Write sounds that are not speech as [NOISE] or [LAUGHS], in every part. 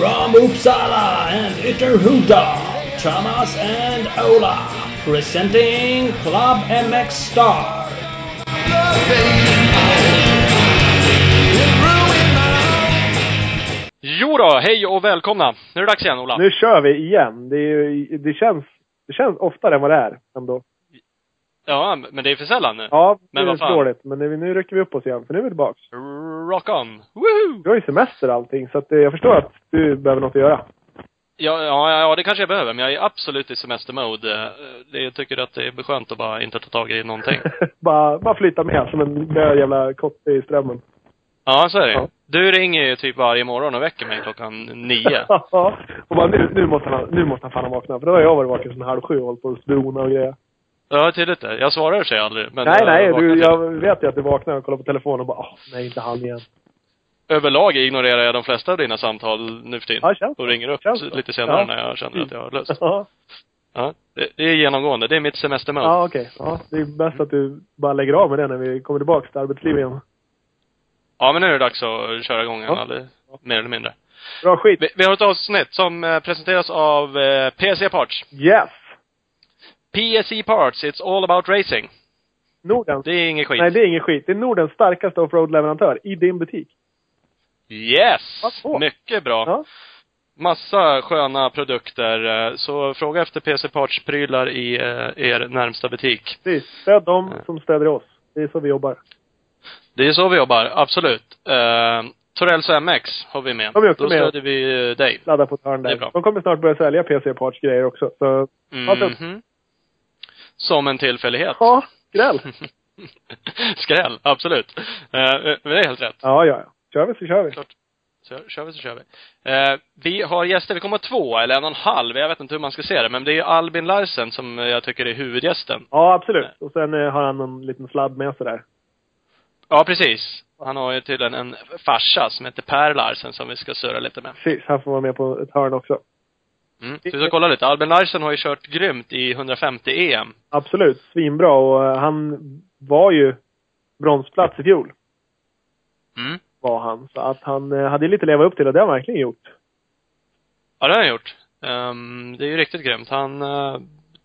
From Uppsala and Ytterhuda, Thomas and Ola, presenting Club MX Star. Jo då, hej och välkomna! Nu är det dags igen Ola. Nu kör vi igen. Det, är, ju- det, känns, det känns oftare än vad det är ändå. Ja, men det är för sällan nu. Ja, Men det är fan. dåligt. Men nu, rycker vi upp oss igen, för nu är vi tillbaks. Rock on! Woohoo! Du har ju semester och allting, så att, eh, jag förstår att du behöver något att göra. Ja, ja, ja, det kanske jag behöver, men jag är absolut i semestermode. Eh, Jag tycker att det är skönt att bara inte ta tag i någonting. [LAUGHS] bara, bara flytta med som en död jävla kotte i strömmen. Ja, så är det Ja. Du ringer ju typ varje morgon och väcker mig klockan nio. [LAUGHS] Ja. och bara nu, nu måste han, nu måste han fan vakna. För då har jag varit vaken sedan halv sju och hållit på och och grejer. Ja, tydligt det. Jag svarar sig aldrig. Men nej, jag nej. vaknar Du, jag vet ju att du vaknar och kollar på telefonen och bara, åh, nej, inte han igen. Överlag ignorerar jag de flesta av dina samtal nu för tiden. Ja, känns och ringer upp Känns lite senare Ja. när jag känner att jag har lust. [LAUGHS] Ja, Ja, det, det är genomgående. Det är mitt semestermode. ja okej. Ja, det är bäst att du bara lägger av med det när vi kommer tillbaka till arbetslivet igen. Ja, men nu är det dags att köra igång Ja. mer eller mindre. Bra skit. Vi, vi har ett avsnitt som eh, presenteras av eh, PC Parts. Yes! PSE Parts, it's all about racing. Nordens Det är ingen skit. Nej, det är ingen skit. Det är Nordens starkaste offroad-leverantör i din butik. Yes! Mycket bra. Ja. Massa sköna produkter. eh, Så fråga efter PC Parts-prylar i eh, er närmsta butik. Precis. Stöd dem Ja. som stödjer oss. Det är så vi jobbar. Det är så vi jobbar, absolut. Uh, Torells MX har vi med. De är också Då med. stödjer vi eh, dig. Ladda på ett hörn Det är där. bra. De kommer snart börja sälja PC Parts grejer också. Så, Alltså- Mhm. Som en tillfällighet. ja, skräll. [LAUGHS] Skräll, absolut. Eh, men det är helt rätt. Ja, ja, ja. Kör vi så kör vi. Klart. Så kör vi så kör vi. Eh, vi har gäster, vi kommer ha två, eller en och en halv, jag vet inte hur man ska se det, men det är Albin Larsen som eh, jag tycker är huvudgästen. Ja, absolut. Och sen eh, har han någon liten sladd med sig där. Ja, precis. Han har ju tydligen en farsa som heter Per Larsen som vi ska surra lite med. Precis. Han får vara med på ett hörn också. Mm. Vi ska kolla lite. Albin Larsen har ju kört grymt i 150 EM. Absolut. Svinbra. Och han var ju bronsplats i fjol. Mm. Var han. Så att han eh, hade lite att leva upp till och det har han verkligen gjort. Ja, det har han gjort. Ehm, det är ju riktigt grymt. Han uh,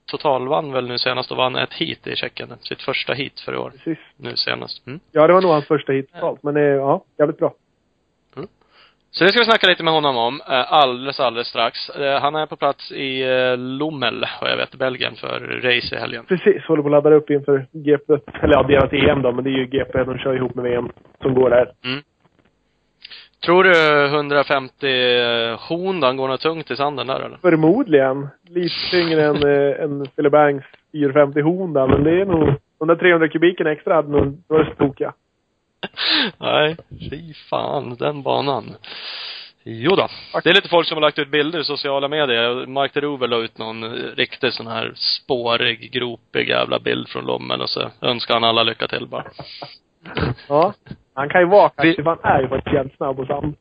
totalvann väl nu senast och vann ett hit i Tjeckien. Sitt första hit för i år. Precis. Nu senast. Mm. Ja, det var nog hans första hit totalt. Men eh, ja, jävligt bra. Så det ska vi snacka lite med honom om eh, alldeles, alldeles strax. Eh, Han är på plats i eh, Lommel, vad jag vet, Belgien för race i helgen. Precis, håller på att ladda upp inför GP. Eller ja, deras EM då, men det är ju GP de kör ihop med VM som går där. Tror du 150 Hondan går något tungt i sanden där eller? Förmodligen. Lite tyngre än, än Philip Banks 450 Honda, men det är nog... De där 300 kubiken extra hade nog varit tokiga. [LAUGHS] Nej, fy fan, den banan. Jo då. Det är lite folk som har lagt ut bilder i sociala medier. Mark de Rover la ut någon riktig sån här spårig, gropig jävla bild från Lommel och så önskar han alla lycka till bara. Ja. Han kan ju vara Vi- aktiv. Han är ju faktiskt jävligt snabb och sand.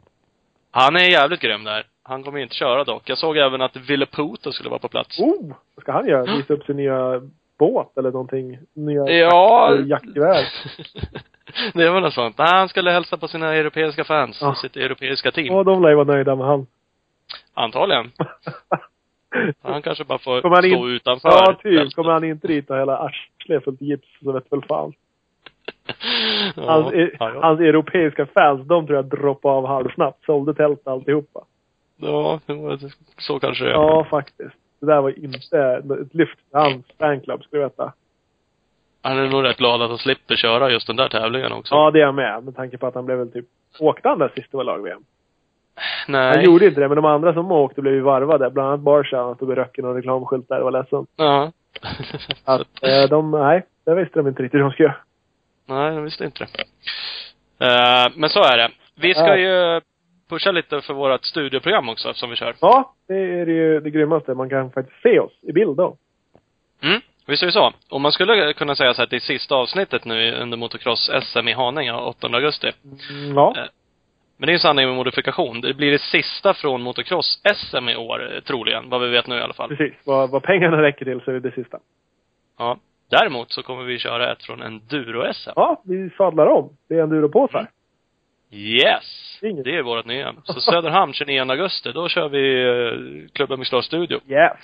Han är jävligt grym där. Han kommer ju inte köra dock. Jag såg även att Ville Puto skulle vara på plats. Oh! Vad ska han göra? Visa upp sin nya båt eller någonting? Nya Ja. jaktgevär? [LAUGHS] det är väl något sånt. Nej, han skulle hälsa på sina europeiska fans. Ja. Sitt europeiska team. Och de lär ju vara nöjda med han. Antagligen. [LAUGHS] Han kanske bara får Kommer stå in- utanför. Ja, typ. Kommer han inte dit och hela arslet fullt gips så vet väl fan. [LAUGHS] Ja, Hans, e- ja, ja. hans europeiska fans, de tror jag droppade av halvsnabbt. Sålde tält alltihopa. Ja, så kanske det är. Ja, faktiskt. Det där var inte ett lyft för hans fanclub, ska du veta. Han är nog rätt glad att han slipper köra just den där tävlingen också. Ja, det är jag med. Med tanke på att han blev väl typ... Åkte han där sist det var lag-VM? Nej. Han gjorde inte det, men de andra som åkte blev ju varvade. Bland annat Barsha, han stod i röcken och reklamskylt där och var ledsen. Ja. [LAUGHS] Att, eh, de, nej, det visste de inte riktigt hur de skulle göra. Nej, jag visste inte det. Eh, men så är det. Vi ska ju pusha lite för vårt studioprogram också eftersom vi kör. Ja, det är ju det grymmaste. Man kan faktiskt se oss i bild då. Mm, visst är det så. Och man skulle kunna säga så att det är sista avsnittet nu under motocross-SM i Haninge 8 augusti. Mm, ja. Eh, Men det är en sanning med modifikation. Det blir det sista från motocross-SM i år, eh, troligen. Vad vi vet nu i alla fall. Precis. Vad, vad pengarna räcker till så är det det sista. Ja. Däremot så kommer vi köra ett från Enduro-SM. Ja, vi sadlar om. Det är enduropåsar. Yes! Det är vårt nya. Så Söderhamn 29 augusti, då kör vi eh, Klubben med studio. Yes.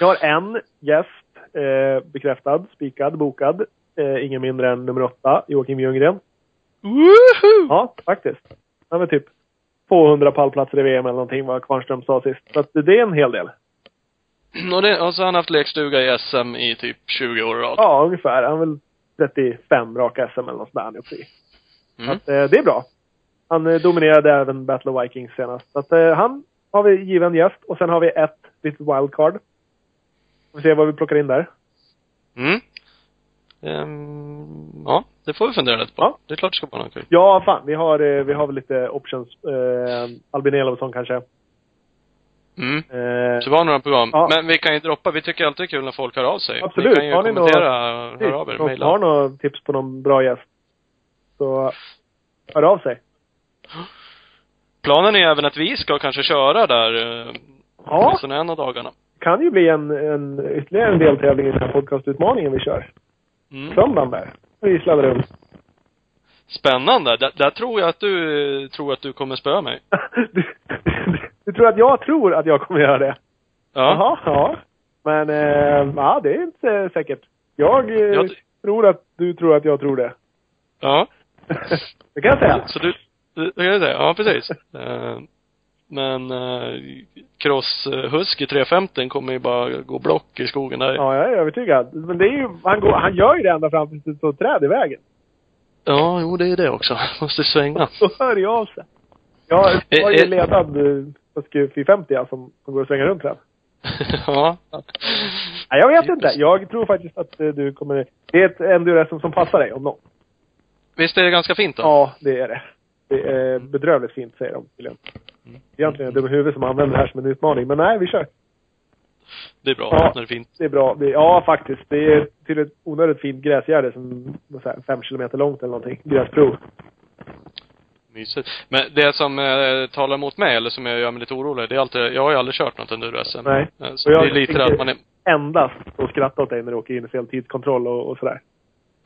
Jag har en gäst eh, bekräftad, spikad, bokad. Eh, ingen mindre än nummer åtta, Joakim Ljunggren. Woohoo! Ja, faktiskt. Han var typ 200 pallplatser i VM eller någonting vad Kvarnström sa sist. Så att det är en hel del. Och, det, och så har han haft lekstuga i SM i typ 20 år i rad. Ja, ungefär. Han är väl 35 raka SM eller något där han är uppe i. Mm. att, eh, det är bra. Han eh, dominerade även Battle of Vikings senast. Så att, eh, han har vi given gäst. Och sen har vi ett litet wildcard. Vi får se vad vi plockar in där. Mm. Ehm, ja, det får vi fundera lite på. Ja. Det är klart det ska vara något kul. Ja, fan. Vi har, eh, vi har väl lite options. Eh, Albin Elofsson kanske. Mm. Eh, Så var några program. Ja. Men vi kan ju droppa, vi tycker alltid det är kul när folk hör av sig. Absolut. Ni kan ju Har ni kommentera, hör av er, har några tips på någon bra gäst. Så hör av sig. Planen är även att vi ska kanske köra där, eh, Ja. en av dagarna. Det kan ju bli en, en ytterligare en deltävling i den här podcastutmaningen vi kör. Mm. Söndagen där. Vi sladdar runt. Spännande. Där, där tror jag att du, tror att du kommer spöa mig. [LAUGHS] Du, du tror att jag tror att jag kommer göra det? Ja. Jaha, ja. Men, eh, ja, det är inte säkert. Jag eh, Jag- tror att du tror att jag tror det. Ja. Det kan jag säga. Så du, det kan jag säga. Ja, precis. Eh, Men eh, Cross Husky 350 kommer ju bara gå block i skogen där. Ja, jag är övertygad. Men det är ju, han, går, han gör ju det ända fram tills det står träd i vägen. Ja, jo det är det också. [LAUGHS] Måste svänga. Då hör jag av sig. Jag har Eh, ju ledad Husky 450 ja, som, som går att svänga runt träd. [LAUGHS] ja. Nej, jag vet inte. Jag tror faktiskt att du kommer... Det är ett enduro som, som passar dig, om något. Visst är det ganska fint då? Ja, det är det. Det är bedrövligt fint, säger de tydligen. Egentligen är det dum i huvudet som använder det här som en utmaning. Men nej, vi kör. Det är bra Ja. när det är fint. Det är bra. Det, ja, faktiskt. Det är till ett onödigt fint gräsgärde som vad säger, fem kilometer långt eller någonting. Gräsprov. Mysigt. Men det som eh, talar emot mig, eller som jag gör mig lite orolig, det är alltid, jag har ju aldrig kört något enduro-SM. Nej. Eh, Så Och jag det är lite att man är, Endast att skratta åt dig när du åker in i fel tidskontroll och, och sådär.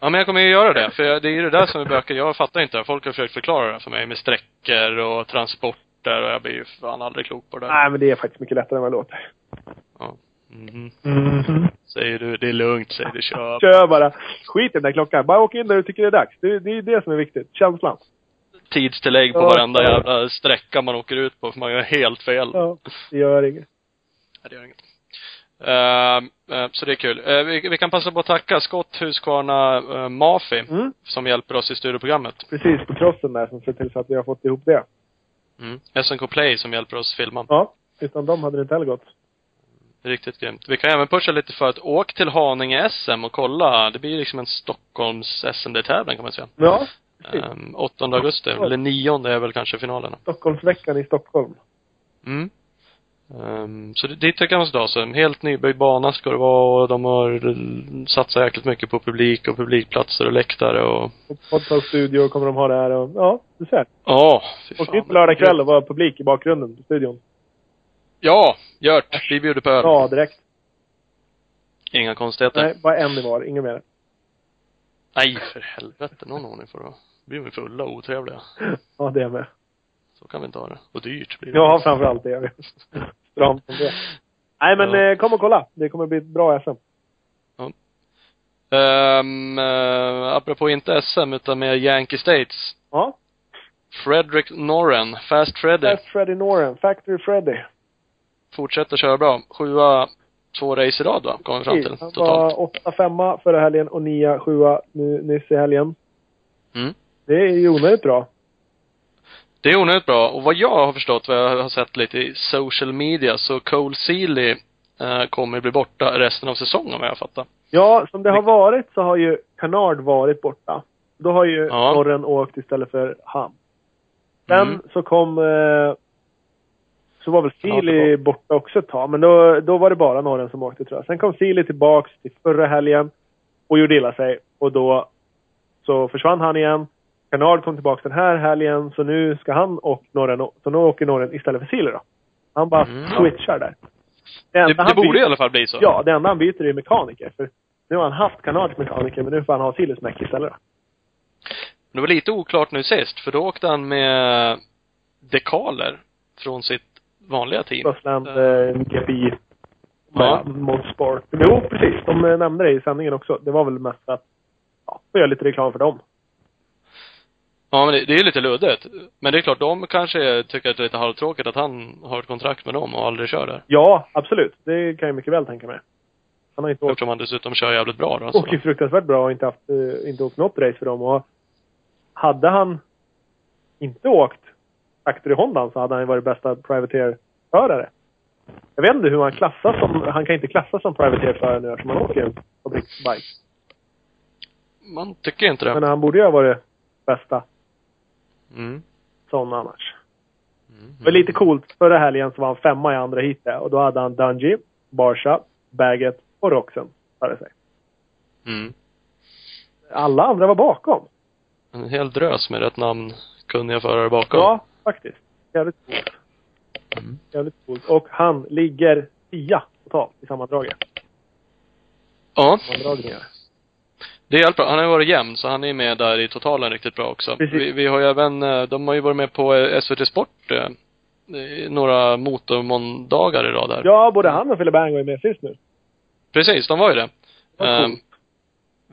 Ja men jag kommer ju göra det. För det är ju det där som är bökigt. Jag fattar inte. Folk har försökt förklara det för mig med sträckor och transporter och jag blir ju fan aldrig klok på det. Nej, men det är faktiskt mycket lättare än vad det låter. Ja. Mhm. Mhm. Säger du, det är lugnt, säger du, kör. Kör bara. Skit i den där klockan. Bara åk in där du tycker det är dags. Det, det är det som är viktigt. Känslan. Tidstillägg på Ja. varenda jävla sträcka man åker ut på, för man gör helt fel. Ja, det gör inget. Nej, det gör inget. Eh, eh, så det är kul. Eh, vi, vi kan passa på att tacka Scott Husqvarna uh, Mafi, Mm. som hjälper oss i studioprogrammet. Precis, på crossen där som ser till så att vi har fått ihop det. Mm. SNK Play som hjälper oss filma. Ja. Utan dem hade det inte heller gått. Riktigt grymt. Vi kan även pusha lite för att åk till Haninge SM och kolla. Det blir liksom en Stockholms SMD-tävling kan man säga. Ja. precis. Um, 8 augusti, eller 9 är väl kanske finalen. Stockholmsveckan i Stockholm. Mm. Ehm, så det, dit jag man ska ta sig. En helt nybyggd bana ska det vara och de har satsat jäkligt mycket på publik och publikplatser och läktare och Och podcaststudio kommer de ha där och, ja, du ser. Ja, fy Och dit lördag kväll och vara publik i bakgrunden på studion. Ja, Gört. Vi bjuder på öl. Ja, direkt. Inga konstigheter. Nej, bara en i var, inget mer. Nej, för helvete. Någon ordning får det vara. blir vi fulla och otrevliga. Ja, det med. Så kan vi inte ha det. Och dyrt blir det. Ja, framförallt det. jag vet. Det. Nej, men Ja. eh, kom och kolla. Det kommer bli ett bra SM. Um, uh, apropå inte SM, utan mer Yankee States. Ja. Fredrik Norren, Fast Freddy, Fast Freddy Noren, Factory Freddy. fortsätter köra bra. Sjua, två race i rad va? Kommer vi fram till Han totalt. var åtta femma förra helgen och nia sjua nu, nyss i helgen. Mm. Det är ju onödigt bra. Det är onödigt bra. Och vad jag har förstått, vad jag har sett lite i social media, så Cole Seeley eh, kommer bli borta resten av säsongen vad jag fattar. Ja, som det har varit så har ju Canard varit borta. Då har ju Ja. Norren åkt istället för han. Sen Mm. så kom... Eh, så var väl Ja, Sealy borta också ett tag, men då, då var det bara Norren som åkte tror jag. Sen kom Sealy tillbaks till förra helgen och gjorde illa sig. Och då så försvann han igen. Canard kom tillbaks den här helgen, så nu ska han och Norren, så nu åker Norren istället för Sealy då. Han bara Mm. switchar där. Det, det han borde byter- i alla fall bli så. Ja, det enda han byter är mekaniker. För nu har han haft Canards mekaniker, men nu får han ha Silus meck istället. Det var lite oklart nu sist, för då åkte han med dekaler från sitt vanliga team. Bussland, Eh, GPI, Ja. Motorsport. Jo, precis. De eh, nämnde det i sändningen också. Det var väl mest att, ja, få göra lite reklam för dem. Ja, men det, det är lite luddigt. Men det är klart, de kanske tycker att det är lite halvtråkigt att han har ett kontrakt med dem och aldrig kör där. Ja, absolut. Det kan jag mycket väl tänka mig. Han har inte åkt, Eftersom han dessutom kör jävligt bra då. Så. åkt ju fruktansvärt bra och inte haft, eh, inte åkt något race för dem. Och hade han inte åkt Factory Honda så hade han varit bästa privateer-förare. Jag vet inte hur han klassas som, han kan inte klassas som privateer-förare nu eftersom han åker fabriksbike. Man tycker inte det. Men han borde ju ha varit bästa Mm. sån annars. Mm. Det var lite coolt. Förra helgen så var han femma i andra heatet och då hade han Dungey, Barsha, Baggett och Roxen före sig. Mm. Alla andra var bakom. En hel drös med rätt namn kunniga förare bakom. Ja, faktiskt. Jävligt coolt. Mm. Jävligt coolt. Och han ligger tia totalt i sammandraget. Ja, Sammandragningar. Det bra. Han har ju varit jämn, så han är med där i totalen riktigt bra också. Precis. Vi, vi har ju även, eh, de har ju varit med på eh, SVT Sport eh, några motormåndagar i rad här. Ja, både han och Fille Bang var ju med sist nu. Precis, de var ju det. Var coolt.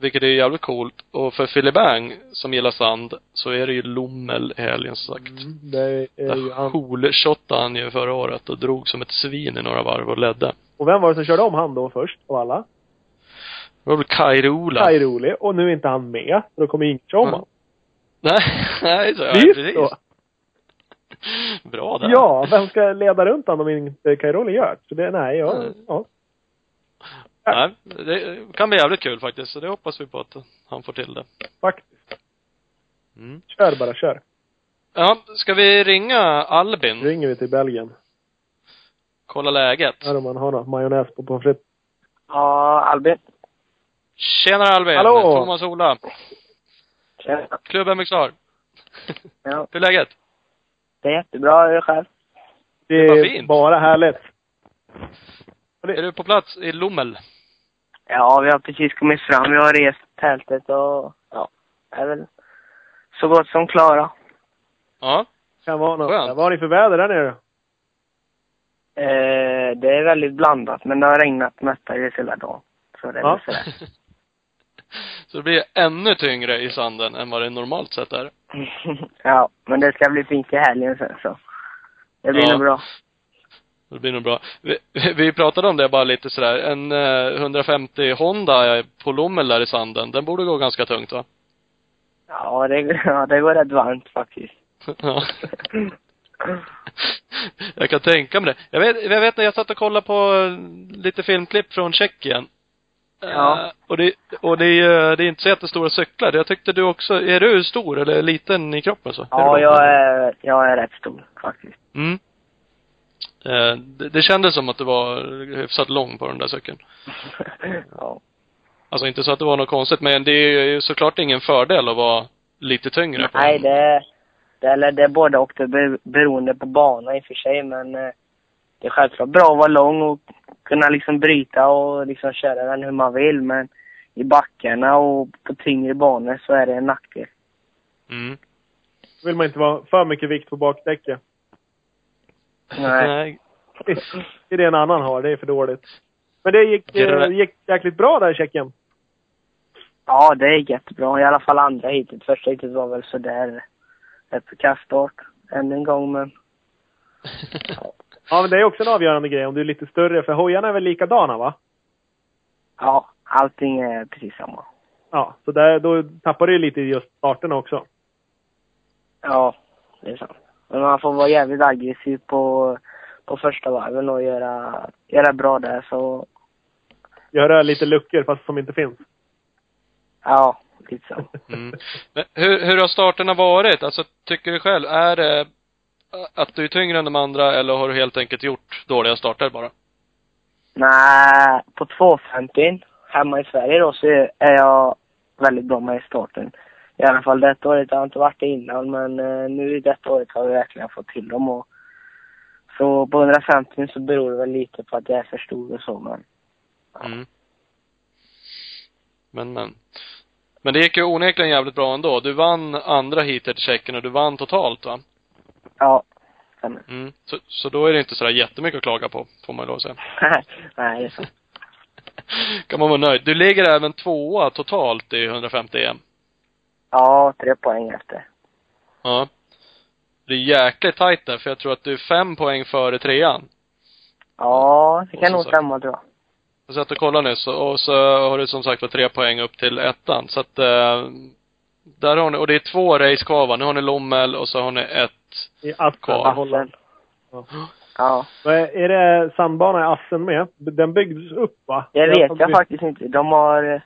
vilket är jävligt coolt. Och för Philly Bang, som gillar sand, så är det ju Lommel i helgen som sagt. Mm, det är ju Där han. coolshottade han ju förra året och drog som ett svin i några varv och ledde. Och vem var det som körde om han då först av alla? Det var väl Kairola. Kai Roli. Och nu är inte han med. Så då kommer ingen köra om Mm. han. Nej, [LAUGHS] nej, så, ja, precis. då. [LAUGHS] Bra där. Ja, vem ska leda runt honom om inte Kai Roli gör? Så det, nej, ja, Mm. ja. Nej, det kan bli jävligt kul faktiskt. Så det hoppas vi på att han får till det. Faktiskt. Mm. Kör bara, kör. Ja, ska vi ringa Albin? Ringer vi till Belgien. Kolla läget. Här om man har något majonnäs på pommes frites. Ja, Albin. Tjenare Albin! Hallå! Thomas Ola. Tjena. Klubb MXR. Ja, [LAUGHS] Hur är läget? det är jättebra. Hur är det själv? Det Det är fint. bara härligt. Är du på plats i Lommel? Ja, vi har precis kommit fram. Vi har rest tältet och ja, är väl så gott som klara. Ja. Kan vara något. Skönt. Vad har ni för väder där nere? Eh, det är väldigt blandat, men det har regnat mestadels hela dagen. Så det är Ja. väl sådär. [LAUGHS] [LAUGHS] Så det blir ännu tyngre i sanden än vad det normalt sett är. [LAUGHS] ja, men det ska bli fint i helgen sen så. Det blir Ja. nog bra. Det blir nog bra. Vi, vi pratade om det bara lite sådär. En eh, 150 Honda på Lommel där i sanden, den borde gå ganska tungt va? Ja, det, [LAUGHS] ja, det går rätt varmt faktiskt. Ja. Jag kan tänka mig det. Jag vet, jag vet när jag satt och kollade på eh, lite filmklipp från Tjeckien. Ja. Eh, och det, och det, är, det är inte så jättestora cyklar. Jag tyckte du också, är du stor eller liten i kroppen så? Är Ja, du jag är, jag är rätt stor faktiskt. Mm. Eh, det, det kändes som att du var hyfsat lång på den där cykeln. [LAUGHS] ja. Alltså inte så att det var något konstigt, men det är ju såklart ingen fördel att vara lite tyngre på Nej, det, det, eller det är både och. Det är beroende på bana i och för sig, men eh, det är självklart bra att vara lång och kunna liksom bryta och liksom köra den hur man vill, men i backarna och på tyngre banor så är det en nackdel. Mm. Vill man inte vara för mycket vikt på bakdäcket. Nej. Det är det en annan har. Det är för dåligt. Men det gick, eh, gick jäkligt bra där i Tjeckien. Ja, det är jättebra. I alla fall andra hitet. Första hitet var väl sådär. Ett kaststart. Än en gång, men Ja, [LAUGHS] men det är också en avgörande grej om du är lite större. För hojarna är väl likadana, va? ja, allting är precis samma. Ja, så där, då tappar du ju lite i just starterna också. Ja, det är sant. Men man får vara jävligt aggressiv på, på första varven och göra, göra bra där, så Göra lite luckor fast som inte finns. ja, lite så. Mm. Men hur, hur har starterna varit? Alltså, tycker du själv, är det att du är tyngre än de andra eller har du helt enkelt gjort dåliga starter bara? Nej, på 250 hemma i Sverige då så är jag väldigt bra med i starten. I alla fall detta året. Jag har inte varit det innan men eh, nu detta året har jag verkligen fått till dem och så på 150 så beror det väl lite på att jag är för stor och så men Mm. Men, men. Men det gick ju onekligen jävligt bra ändå. Du vann andra heatet i Tjeckien och du vann totalt va? Ja. Mm. Så, så då är det inte sådär jättemycket att klaga på, får man lov att säga. Nej, det är så. [LAUGHS] kan man vara nöjd. Du ligger även tvåa totalt i 150 EM. Ja, tre poäng efter. Ja. Det är jäkligt tajt där, för jag tror att du är fem poäng före trean. Ja, det kan nog stämma tror jag. Jag satt och kollade nyss och och så har du som sagt var tre poäng upp till ettan. Så att, eh, där har ni, och det är två race kvar va? Nu har ni Lommel och så har ni ett I Assen, Kvar. i Holland. Ja. Vad Är är det sandbana i Assen med? Den byggdes upp va? Det vet jag faktiskt inte. De har,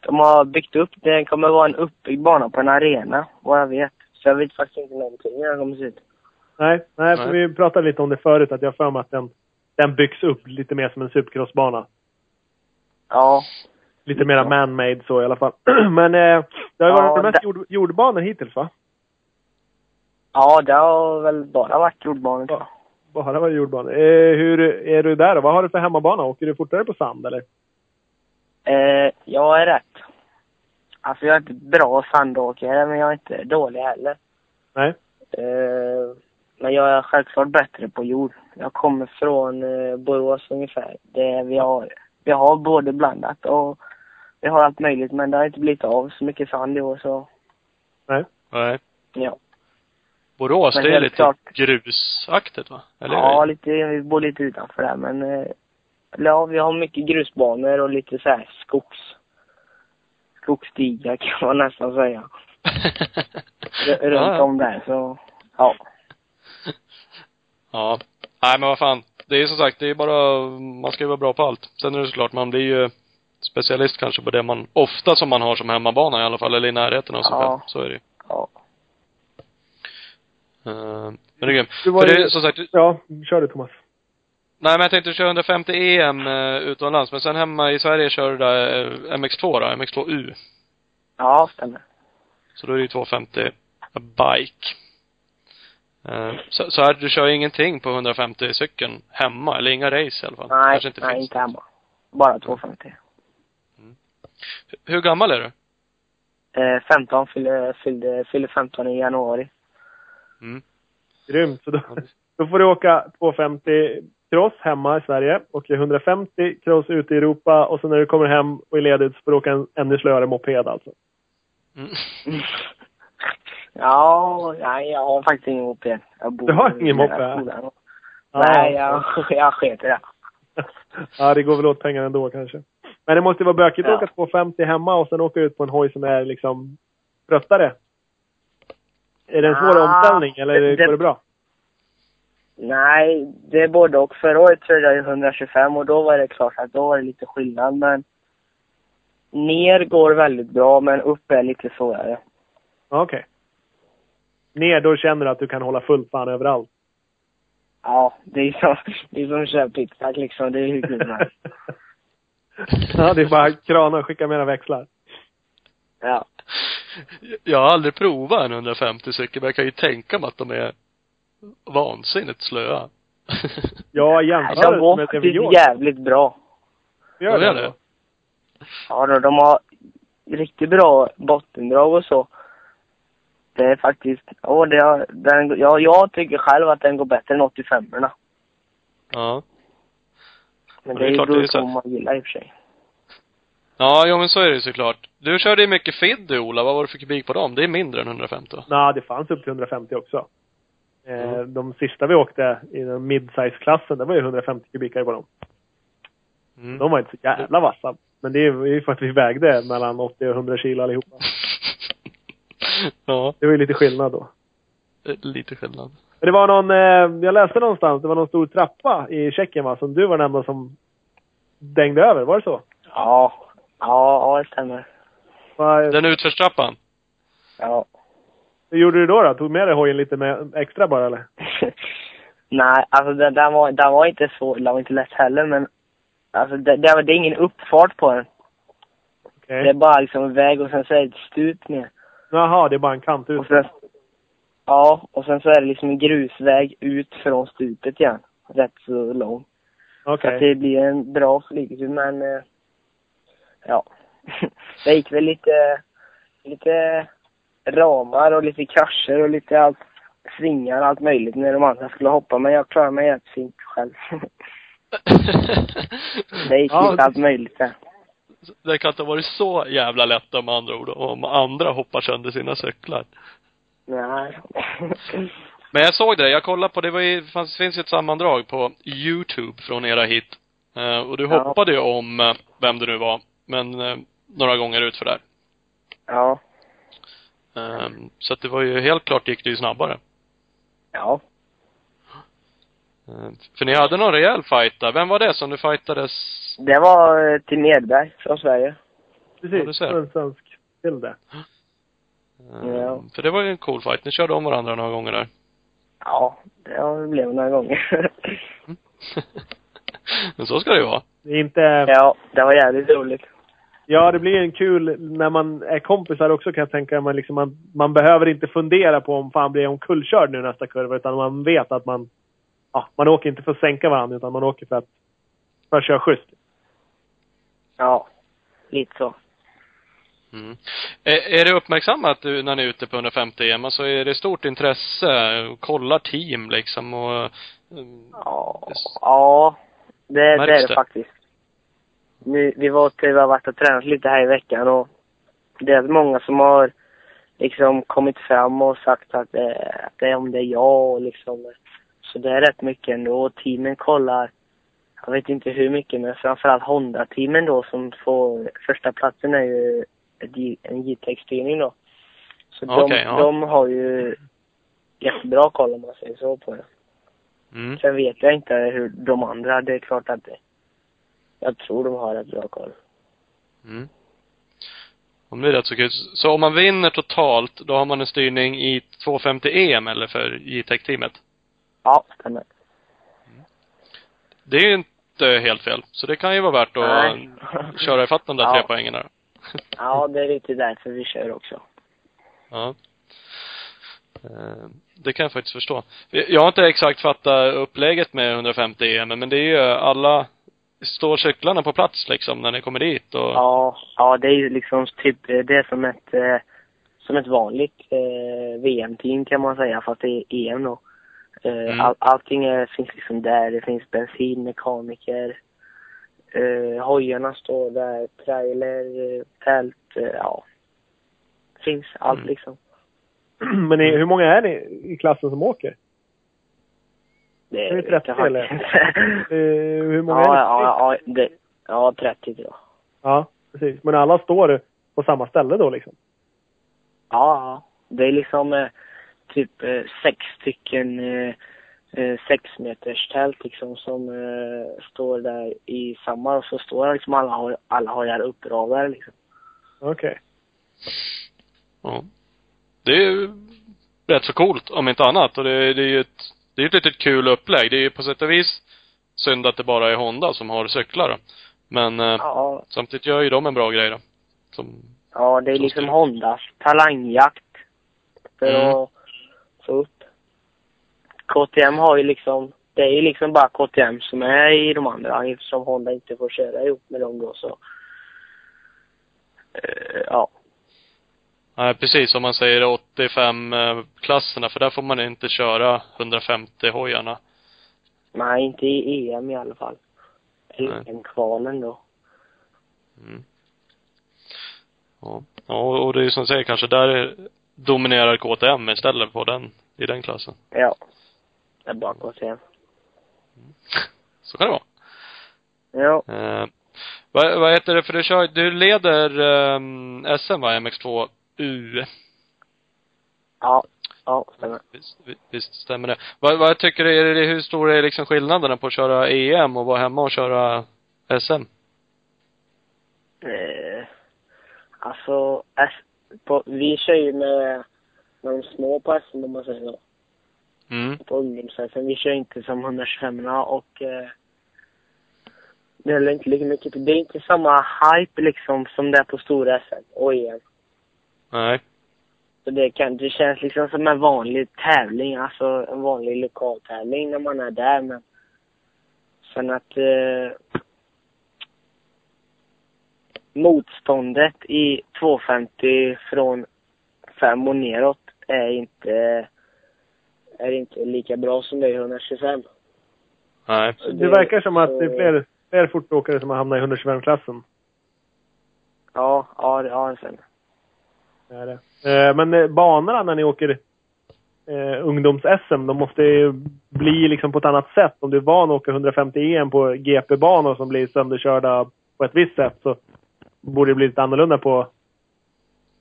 de har byggt upp, det kommer vara en uppbyggd bana på en arena, vad jag vet. Så jag vet faktiskt inte någonting hur den kommer se ut. Nej, nej, för Nej. vi pratade lite om det förut, att jag för mig att den, den byggs upp lite mer som en supercrossbana. Ja. Lite mera man-made så i alla fall. [CLEARS THROAT] Men eh, det har ju Ja, varit mest det- jord, jordbanor hittills va? Ja, det har väl bara varit jordbanor tror jag. Bara varit jordbanor. Eh, hur är du där då? Vad har du för hemmabana? Åker du fortare på sand eller? Eh, jag är rätt. Alltså jag är inte bra sandåkare, men jag är inte dålig heller. Nej? Eh, men jag är självklart bättre på jord. Jag kommer från eh, Borås ungefär. Det vi har, vi har både blandat och vi har allt möjligt, men det har inte blivit av så mycket sand i år så, Nej? Nej. ja. Borås, Men det är lite klart. grusaktigt va? Eller? ja, lite, vi bor lite utanför där, men eh, ja, vi har mycket grusbanor och lite så här skogs, skogsstigar [LAUGHS] kan man nästan säga. [LAUGHS] Runt ja. om där, så ja. Ja. Nej men vad fan. Det är som sagt, det är bara, man ska ju vara bra på allt. Sen är det såklart, man blir ju specialist kanske på det man, ofta som man har som hemmabana i alla fall, eller i närheten av sig Ja. själv. Så är det ju. Ja. Eh, men det är grymt. Du var För det ju- som sagt, Ja, kör du Thomas. nej men jag tänkte köra 150 EM uh, utomlands, men sen hemma i Sverige kör du där eh, MX2 då, MX2U. Ja, stämmer. Så då är det ju 250 bike. Eh, så, så här, du kör ingenting på 150 cykeln hemma, eller inga race i alla fall? Nej, inte nej, inte hemma. Bara 250. Hur gammal är du? Eh, 15 fyllde, fyllde, fyllde 15 i januari. Mm. Grymt. Så då, då får du åka 250 cross hemma i Sverige och 150 cross ute i Europa och sen när du kommer hem och är ledig så får du åka en ännu slöare moped alltså. Mm. [LAUGHS] Ja, nej, jag har faktiskt ingen moped. Jag bor Du har ingen skolan. Ja, Nej, jag, [LAUGHS] jag sket i det. [LAUGHS] Ja, det går väl åt pengar ändå kanske. Men det måste vara bökigt att Ja. åka 250 hemma och sen åka ut på en hoj som är liksom tröttare. Är det en svår Ja, omställning eller det- går det bra? Nej, det är både och. Förra året körde jag ju 125 och då var det klart att då var det lite skillnad, men ner går väldigt bra, men upp är lite svårare. Okej. Ner, då känner du att du kan hålla fullt fan överallt. Ja, det är som, det är som att köra pizza liksom. Det är hur [LAUGHS] kul ja, det är bara krana och skicka mera växlar. Ja. Jag har aldrig provat en 150 cykel, men jag kan ju tänka mig att de är vansinnigt slöa. [LAUGHS] Ja, Nej, jämför de går med det vi gör. jävligt bra. Gör De gör det? det? då? Ja, då, de har riktigt bra bottendrag och så. Det är faktiskt, ja, det har, den, ja, jag tycker själv att den går bättre än 85orna. Ja. Men det, det är är vad man gillar i och för sig. Ja, jo men så är det ju såklart. Du körde ju mycket FID du, Ola. Vad var det för kubik på dem? Det är mindre än 150 va? Nej, det fanns upp till 150 också. Eh, Mm. De sista vi åkte i den mid-size-klassen, det var ju 150 kubikare på dem. Mm. De var inte så jävla vassa. Men det är ju för att vi vägde mellan 80 och 100 kilo allihopa. [LAUGHS] ja, Det var ju lite skillnad då. är lite skillnad. Men det var någon, eh, jag läste någonstans, det var någon stor trappa i Tjeckien va, som du var den enda som dängde över, var det så? Ja, ja, ja det stämmer. Den utförstrappan? Ja. hur gjorde du då, då? Tog med dig hojen lite med, extra bara eller? [LAUGHS] Nej, alltså den, den, var, den var inte så, den var inte lätt heller men alltså det, det, var- det är ingen uppfart på den. Okej. Det är bara liksom en väg och sen så är det ett stup ner. Jaha, det är bara en kant ut. Och sen, ja, och sen så är det liksom en grusväg ut från stupet igen. Rätt så lång. Så Okej. att det blir en bra flygtur men, eh, ja. [LAUGHS] det gick väl lite, lite ramar och lite krascher och lite allt, svingar och allt möjligt när de andra skulle hoppa. Men jag klarade mig jättefint själv. [LAUGHS] det gick Ja. lite allt möjligt där. det kan inte ha varit så jävla lätt om andra ord, om andra hoppar sönder sina cyklar. Nej. [LAUGHS] Men jag såg det, jag kollade på, det var ju, fanns, finns ett sammandrag på YouTube från era hit. Eh, och du Ja. hoppade ju om eh, vem det nu var, men eh, några gånger utför där. ja. Eh, så att det var ju, helt klart gick det ju snabbare. Ja. Eh, för ni hade någon rejäl fight där. Vem var det som du fightades? Det var eh, till Medberg från Sverige. Ja, Precis. ser. En svensk till det. Eh, Ja. För det var ju en cool fight. Ni körde om varandra några gånger där. Ja, det blev några gånger. [LAUGHS] men så ska det ju vara. Det är inte... ja, det var jävligt roligt. Ja, det blir en kul när man är kompisar också kan jag tänka mig. Liksom man, man behöver inte fundera på om fan blir jag omkullkörd nu nästa kurva. Utan man vet att man... Ja, man åker inte för att sänka varandra utan man åker för att, för att köra schysst. Ja, lite så. Mm. Är, är det uppmärksammat du, när ni är ute på 150 EM? Alltså är det stort intresse? Kollar team liksom och... Ja, ja det, det är det det? faktiskt. Nu, vi, var, vi har varit och tränat lite här i veckan och det är många som har liksom kommit fram och sagt att det, att det är om det är jag och liksom. Så det är rätt mycket ändå och teamen kollar. Jag vet inte hur mycket men framförallt Honda-teamen då som får första platsen är ju en JTEX-styrning då. Så de, Okej, ja. de har ju jättebra koll om man säger så på det. Mm. Sen vet jag inte hur de andra, det är klart att det, jag tror de har rätt bra koll. Mm. Om det är rätt så kul. Så om man vinner totalt, då har man en styrning i 250 EM eller för JTEC-teamet? Ja, stämmer. Det är ju inte helt fel. Så det kan ju vara värt att Nej. köra ifatt de där Ja. tre poängen där. [LAUGHS] Ja, det är lite därför vi kör också. Ja. Eh, Det kan jag faktiskt förstå. Jag har inte exakt fattat upplägget med 150 EM, men det är ju alla, står cyklarna på plats liksom när ni kommer dit och Ja, ja det är ju liksom typ, eh, det är som ett, eh, som ett vanligt eh, VM-team kan man säga, fast det är EM då. Eh, Mm. all, allting är, finns liksom där. Det finns bensin, mekaniker, eh, hojarna står där, trailer, eh, tält, eh, ja. Finns allt Mm. liksom. [CLEARS THROAT] Men ni, hur många är ni i klassen som åker? Det Är det vet 30 jag faktiskt eller? [LAUGHS] Eh, hur många ja, är ni? ja, ja, det, ja, 30 tror jag. Ja, precis. Men alla står på samma ställe då liksom? Ja. Det är liksom eh, typ eh, sex stycken eh, eh, sex meters tält liksom som eh, står där i samma och så står liksom alla, alla hojar uppradade liksom. Okej. Ja. Det är ju rätt så coolt, om inte annat. Och det, det är ju ett, det är ett litet kul upplägg. Det är ju på sätt och vis synd att det bara är Honda som har cyklar då. Men eh, Ja, samtidigt gör ju de en bra grej då. Som, ja det är liksom styr- Hondas talangjakt för Mm. att få upp. KTM har ju liksom, det är ju liksom bara KTM som är i de andra eftersom Honda inte får köra ihop med dem då så. Eh, ja. Nej precis som man säger 85 eh, för där får man inte köra 150 hojarna. Nej, inte i EM i alla fall. Eller Nej. EM-kvalen då. Mm. Ja. ja, och det är ju som du säger, kanske där dominerar KTM istället på den, i den klassen. Ja. Det är bara KTM. Så kan det vara. Ja. Eh, vad, vad heter det, för du kör, du leder um, SM va, MX2 U? Ja. Ja, stämmer. Visst, vi- visst stämmer det. Vad, vad tycker du, är det, hur stora är liksom skillnaderna på att köra EM och vara hemma och köra SM? Eh, alltså, S, på, vi kör ju med, med de små på SM om man säger så. Mm. På ungdoms Vi kör inte som 125 och eh, det är inte lika mycket. Det är inte samma hype liksom som det är på stora SM och EM. Nej. Så det, kan, det känns liksom som en vanlig tävling, alltså en vanlig lokaltävling när man är där. Men sen att... Eh, motståndet i 250 från 5 och neråt är inte, är inte lika bra som det är i 125. Nej. Så Det verkar som att det är fler, fler fortåkare som har hamnat i 125-klassen. Ja, ja, det- ja, det stämmer. Det är det. Eh, Men eh, banorna när ni åker eh, ungdoms-SM, de måste ju bli liksom på ett annat sätt. Om du är van att åka 150 EM på GP-banor som blir sönderkörda på ett visst sätt så borde det bli lite annorlunda på...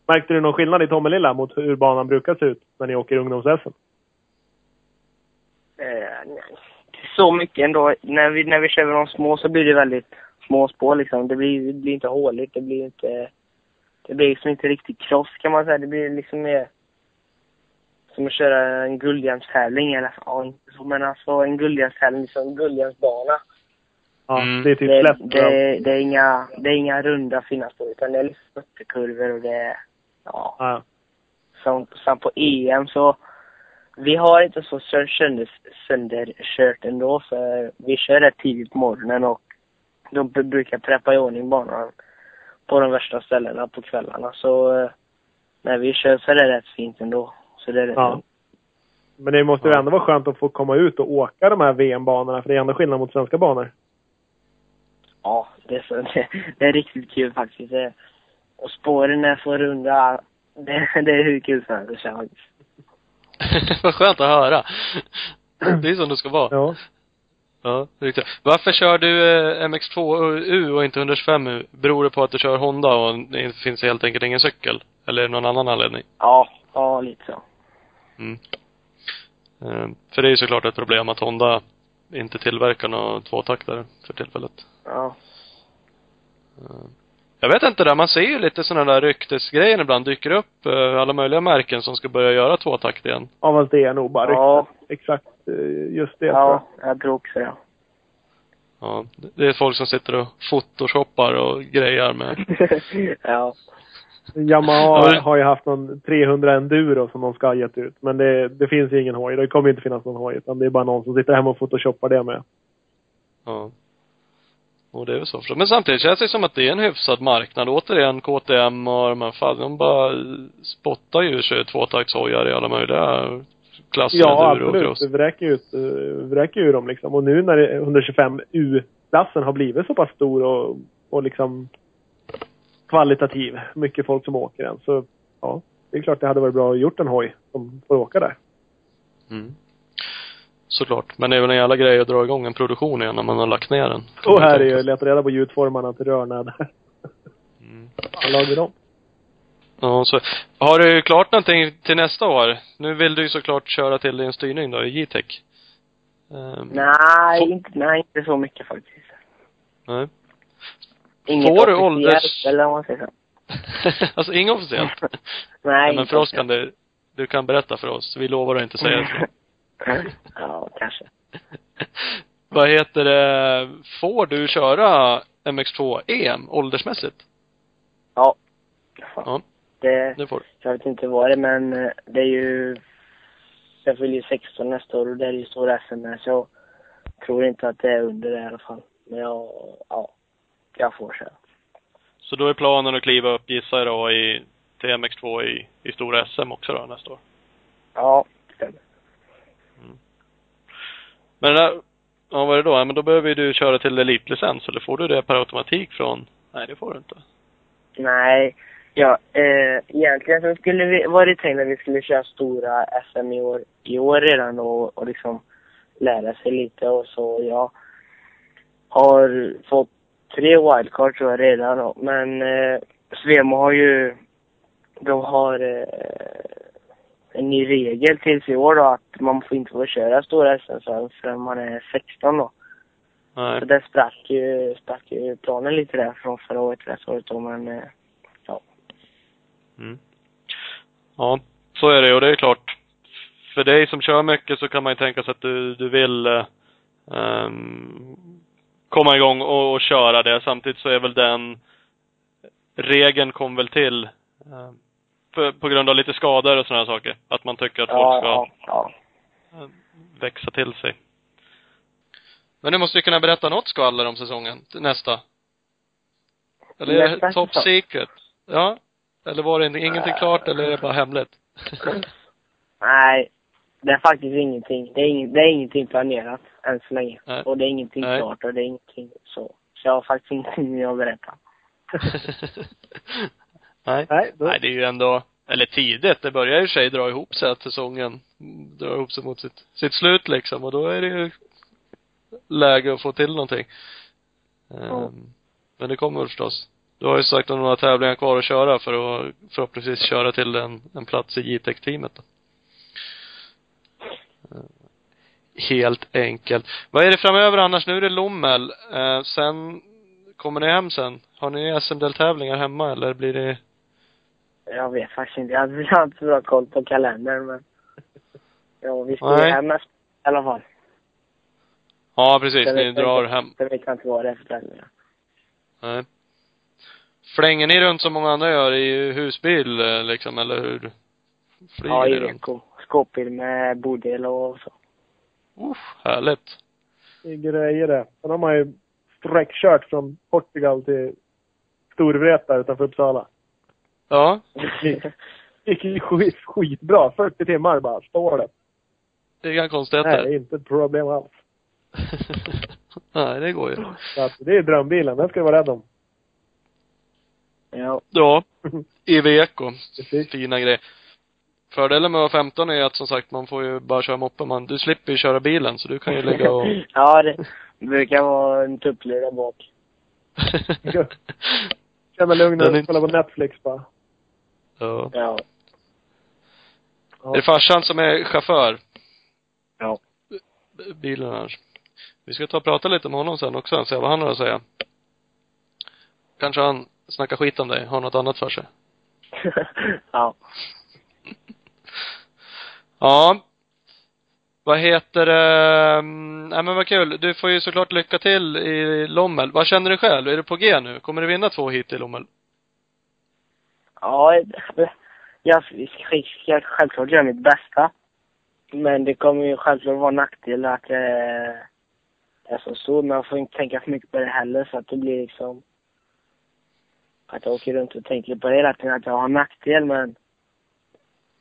Märkte du någon skillnad i Tommelilla mot hur banan brukar se ut när ni åker ungdoms-SM? Eh, nej. Inte så mycket ändå. När vi, när vi kör de små så blir det väldigt små spår liksom. Det blir, det blir inte håligt. Det blir inte... Det blir liksom inte riktigt cross kan man säga. Det blir liksom mer som att köra en guldhjälmstävling eller ja, inte så men alltså en guldhjälmstävling, liksom en guldhjälmsbana. Ja, Mm. det är typ Det, slätt. det, det, är inga, det är inga runda fina spår utan det är liksom stöttekurvor och det är, ja. Ja. Som, som på EM så, vi har inte så sö- sönder, sönderkört ändå för vi kör rätt tidigt på morgonen och då brukar jag preppa i ordning banan på de värsta ställena på kvällarna. Så eh, när vi kör så är det rätt fint ändå. Så det är rätt Ja. Men det måste ju ändå vara skönt att få komma ut och åka de här VM-banorna, för det är ändå skillnad mot svenska banor. Ja, det är, så, [LAUGHS] det, det är riktigt kul faktiskt. Det, och spåren är så runda. Det, det är hur kul som helst faktiskt. [LAUGHS] Vad skönt att höra. [CLEARS THROAT] Det är som det ska vara. Ja. Ja, riktigt. Varför kör du eh, MX2U och inte 125U? Beror det på att du kör Honda och det finns helt enkelt ingen cykel? Eller någon annan anledning? Ja, ja lite så. Mm. Eh, För det är ju såklart ett problem att Honda inte tillverkar några tvåtaktare för tillfället. Ja. Jag vet inte där, man ser ju lite sådana där ryktesgrejer ibland dyker upp, eh, alla möjliga märken som ska börja göra tvåtakt igen. Ja, fast det är nog bara Ja. Exakt eh, just det. tror jag. Ja, jag tror också det. Ja, det- det är folk som sitter och photoshoppar och grejar med. [LAUGHS] ja. Yamaha Ja, men- har ju haft någon 300 enduro som de ska ha gett ut. Men det, det finns ju ingen hoj. Det kommer inte finnas någon hoj. Utan det är bara någon som sitter hemma och photoshoppar det med. Ja. Och det är väl så förstås. Men samtidigt känns det som att det är en hyfsad marknad. Återigen KTM och de här, fan, de bara spottar ju sig tvåtaktshojar i alla möjliga klasser, Ja, absolut. Det vräker ju ut, eh, vräker ju dem liksom. Och nu när det- 125U-klassen har blivit så pass stor och, och liksom kvalitativ. Mycket folk som åker den. Så ja, det är klart det hade varit bra att gjort en hoj som får åka där. Mm. Såklart. Men det är väl en jävla grej att dra igång en produktion igen när man har lagt ner den. Och här är ju leta reda på ljudformarna till rörna där. Mm. Fan lagar dem? Ja, så. Har du klart någonting till nästa år? Nu vill du ju såklart köra till din styrning då, i J-Tech. Ehm, Nej, Får- inte, nej, inte så mycket faktiskt. Nej. Inget Får du ålders- Eller vad man säger så. [LAUGHS] alltså inget officiellt? [LAUGHS] Nej, Nej, men för oss kan det, du kan berätta för oss. Vi lovar att inte säga det. [LAUGHS] ja, kanske. [LAUGHS] Vad heter det, får du köra MX2 EM åldersmässigt? Ja. Ja, Det, det får du. jag vet inte vad det är, men eh, det är ju... Jag fyller ju 16 nästa år och det är ju stora SM så jag tror inte att det är under det i alla fall. Men jag, ja, jag får köra. Så då är planen att kliva upp, gissar jag då, i, till MX2 i, i stora SM också då nästa år? Ja, det stämmer. Men det där, ja vad är det då? Ja, men då behöver ju du köra till elitlicens, eller får du det per automatik från? Nej, det får du inte. Nej, ja, eh, egentligen så skulle vi, var det tänkt att vi skulle köra stora SM i år, i år redan och, och liksom lära sig lite och så. Jag har fått tre wildcard tror jag redan då. men eh, Svemo har ju, de har eh, en ny regel tills i år då att man får inte få köra stora SM förrän- man är 16 då. Nej. Så där sprack ju, sprack ju planen lite där från förra året, förra året då men eh, Mm. Ja, så är det och det är klart. För dig som kör mycket så kan man ju tänka sig att du, du vill eh, ehm, komma igång och, och köra det. Samtidigt så är väl den regeln kom väl till eh, på grund av lite skador och sådana saker. Att man tycker att folk ska ja, ja. eh, växa till sig. Men du måste ju kunna berätta något skvaller om säsongen, nästa. Eller är det top säsong. secret? Ja. Eller var det ingenting klart eller är det bara hemligt? [LAUGHS] Nej, det är faktiskt ingenting. Det är, ing, det är ingenting planerat än så länge. Nej. Och det är ingenting Nej. klart och det är ingenting så. Så jag har faktiskt [LAUGHS] ingenting att berätta. [LAUGHS] Nej. Nej, då, Nej, det är ju ändå, eller tidigt. Det börjar ju sig dra ihop sig att säsongen drar ihop sig mot sitt, sitt slut liksom. Och då är det ju läge att få till någonting. Ja. Ehm, Men det kommer väl förstås. Du har ju sagt att några tävlingar kvar att köra för att förhoppningsvis köra till en, en plats i J-Tech-teamet då. Ehm, Helt enkelt. Vad är det framöver annars? Nu är det Lommel. Eh, sen, kommer ni hem sen? Har ni SM-deltävlingar hemma eller blir det Jag vet faktiskt inte. Jag har jag [LAUGHS] har inte så bra koll på kalendern men. Ja, vi ska ju hem i alla fall. Ja, precis. Ni drar inte. hem. Sen vet jag inte vad det är för tävlingar. Nej. Flänger ni runt som många andra gör i husbil eh, liksom, eller hur? Flyger Ja, ni i runt? Skåpbil med bodel och så. Uff, härligt. det är grejer det. Sen har man ju sträckkört från Portugal till Storvreta utanför Uppsala. Ja, Det gick ju skit, skitbra. 40 timmar bara, står det. det är inga Nej, det konstigheter. är inte ett problem alls. [LAUGHS] Nej, det går ju. Så att det är drömbilen, den ska du vara rädd om. ja. Ja, [LAUGHS] Iveco. Precis. Fina grejer. Fördelen med att vara 15 är att som sagt, man får ju bara köra moppe. Man, du slipper ju köra bilen, så du kan ju lägga och... [LAUGHS] ja, det brukar vara en tupplur där bak. Känna lugn Den är och inte- kolla på Netflix bara. Ja. Ja. Är det farsan som är chaufför? Ja. Bilen här. Vi ska ta och prata lite med honom sen också, se vad han har att säga. Kanske han snackar skit om dig, har något annat för sig. [LAUGHS] ja. Ja. Vad heter det? Mm, Nej men vad kul. Du får ju såklart lycka till i Lommel. Vad känner du själv? Är du på G nu? Kommer du vinna två hit i Lommel? Ja, jag ska, självklart göra mitt bästa. Men det kommer ju självklart vara nackdel att det är så stor. Men jag får inte tänka för mycket på det heller så att det blir liksom att jag åker runt och tänker på det hela tiden att jag har en nackdel men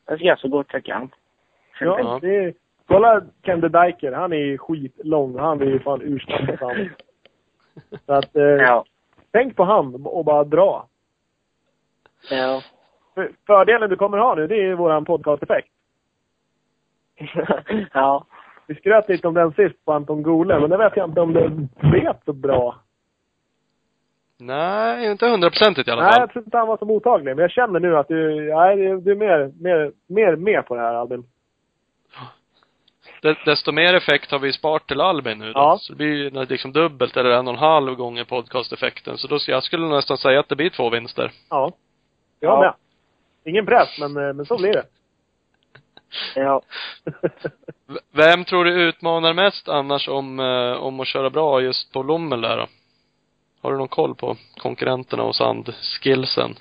jag ska göra så gott jag kan. Ja, det är, kolla Kende Diker, han är skitlång. Han är ju fan urstark [LAUGHS] Så att, eh, Ja. tänk på han och bara dra. Ja. För- Fördelen du kommer ha nu, det är våran podcast-effekt. [LAUGHS] ja. Vi skröt lite om den sist på Anton Gole, men det vet jag inte om det blev så bra. Nej, inte hundraprocentigt i alla Nej, fall. jag tror inte han var så mottaglig. Men jag känner nu att du, nej, du är mer, mer, mer med på det här Albin. De- Desto mer effekt har vi sparat till Albin nu då. Ja. Så det blir ju liksom dubbelt eller en och en halv gånger podcasteffekten. Så då, jag skulle nästan säga att det blir två vinster. Ja. Jag Ja. med. Ingen press, men, eh, men så blir det. [LAUGHS] Ja. [LAUGHS] Vem tror du utmanar mest annars om, eh, om att köra bra just på Lommel där då? Har du någon koll på konkurrenterna och sandskillsen?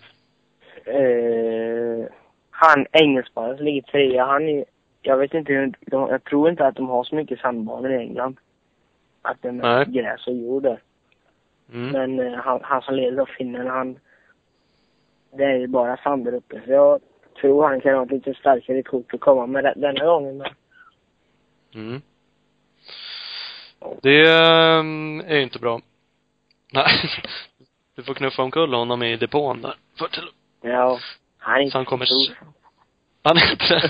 Eh, han engelsmannen som ligger trea, han är, jag vet inte hur, de, jag tror inte att de har så mycket sandbanor i England. Att det är gräs och jord där. Mm. Men eh, han, han som leder då, finnen, han, det är ju bara sand där uppe. Så jag tror han kan ha ett lite starkare kort att komma med den- denna gången. Men, Mm. Det ehm, är ju inte bra. Nej. [LAUGHS] Du får knuffa omkull honom i depån där. För till, ja, han är inte Så han kommer stor. han är inte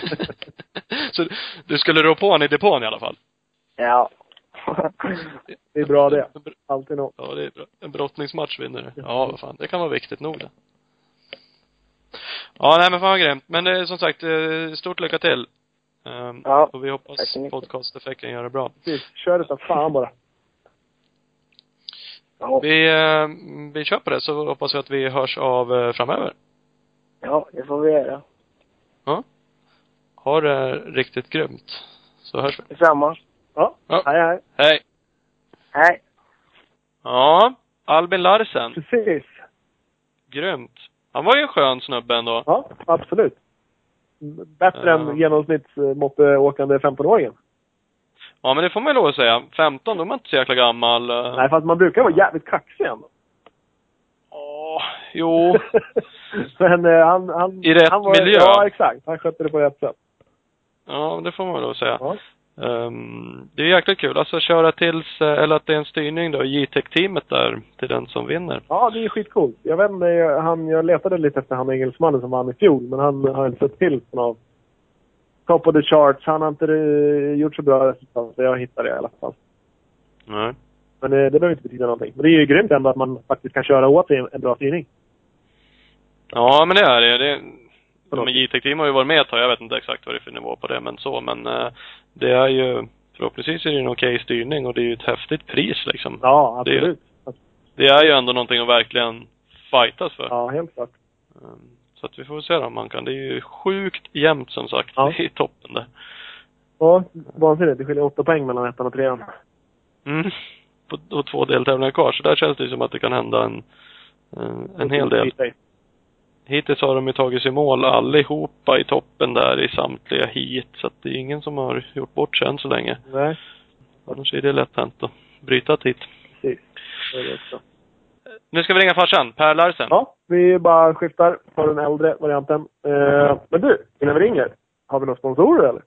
[LAUGHS] Så du skulle rå på honom i depån i alla fall? Ja. [LAUGHS] Det är bra det. Alltid något. Ja, det är bra. En brottningsmatch vinner du. Ja, vad fan. Det kan vara viktigt nog det. Ja, nej men fan vad grymt. Men det är som sagt, eh, stort lycka till. Um, Ja, och vi hoppas podcasteffekten gör det bra. Precis. Kör det som fan bara. ja. Vi, eh, vi kör på det så hoppas jag att vi hörs av eh, framöver. ja, det får vi göra. Ja. Ha det riktigt grymt. Så hörs vi. Detsamma. Ja. Ja. Hej, hej. Hej. Hej. Ja, Albin Larsen. Precis. Grymt. Han var ju en skön snubbe ändå. Ja, absolut. Bättre Ja. än genomsnittsmoppeåkande 15-åringen. Ja, men det får man ju lov att säga. 15, då är man inte så jäkla gammal. Nej, fast man brukar vara jävligt kaxig ändå. Åh, Jo. [LAUGHS] Men eh, han, han... I rätt han var, miljö. Ja, exakt. Han skötte det på rätt sätt. Ja, det får man väl säga. Ja. Ehm, det är jäkligt kul. Alltså köra tills, eller att det är en styrning då, JTEC-teamet där, till den som vinner. Ja, det är skitcoolt. Jag vet inte, han, jag letade lite efter han engelsmannen som vann i fjol, men han har inte sett till på någon top of the charts. Han har inte eh, gjort så bra resultat, så jag hittade det i alla fall. Nej. Men eh, det behöver inte betyda någonting. Men det är ju grymt ändå att man faktiskt kan köra åt en, en bra styrning. Ja, men det är det. det men något JTEC-team har ju varit med ett tag. Jag vet inte exakt vad det är för nivå på det, men så. Men eh, det är ju, förhoppningsvis är det en okej styrning och det är ju ett häftigt pris liksom. Ja, absolut. Det är ju ändå någonting att verkligen fightas för. Ja, helt klart. Ehm, Så att vi får se om man kan. Det är ju sjukt jämnt som sagt Ja. i toppen där. Ja, vansinnigt. Det skiljer åtta poäng mellan ettan och trean. Mm. Och två deltävlingar kvar. Så där känns det ju som att det kan hända en, en, en hel del. Hittills har de ju tagit sig i mål allihopa i toppen där i samtliga hit. Så att det är ingen som har gjort bort sig än så länge. Nej, Annars är det lätt hänt att bryta ett hit. precis. Så är det också. Nu ska vi ringa farsan, Per Larsen. Ja, vi bara skiftar på den äldre varianten. Eh, men du, innan vi ringer. Har vi några sponsorer eller?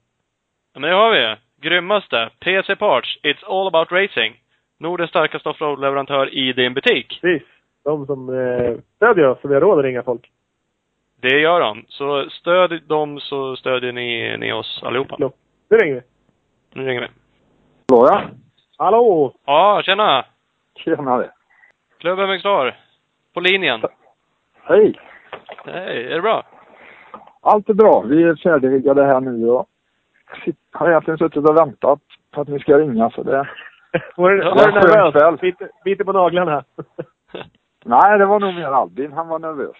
Ja, men det har vi. Grymmaste. PC Parts. It's all about racing. Nordens starkaste offroad-leverantör i din butik. Precis. De som eh, stödjer oss så vi har råd att ringa folk. Det gör de. Så stöd dem så stödjer ni, ni oss allihopa. Klart. Nu ringer vi. Nu ringer vi. Hallå ja. Hallå! Ja, tjena! Tjenare. Klubb MX. På linjen. Hej. Hej, är det bra? Allt är bra. Vi är färdigriggade här nu och har egentligen suttit och väntat på att ni ska ringa så det... [LAUGHS] Var Ja, var du skönt nervös? kväll. Biter, biter på naglarna. [LAUGHS] [LAUGHS] Nej, det var nog mer Albin. Han var nervös.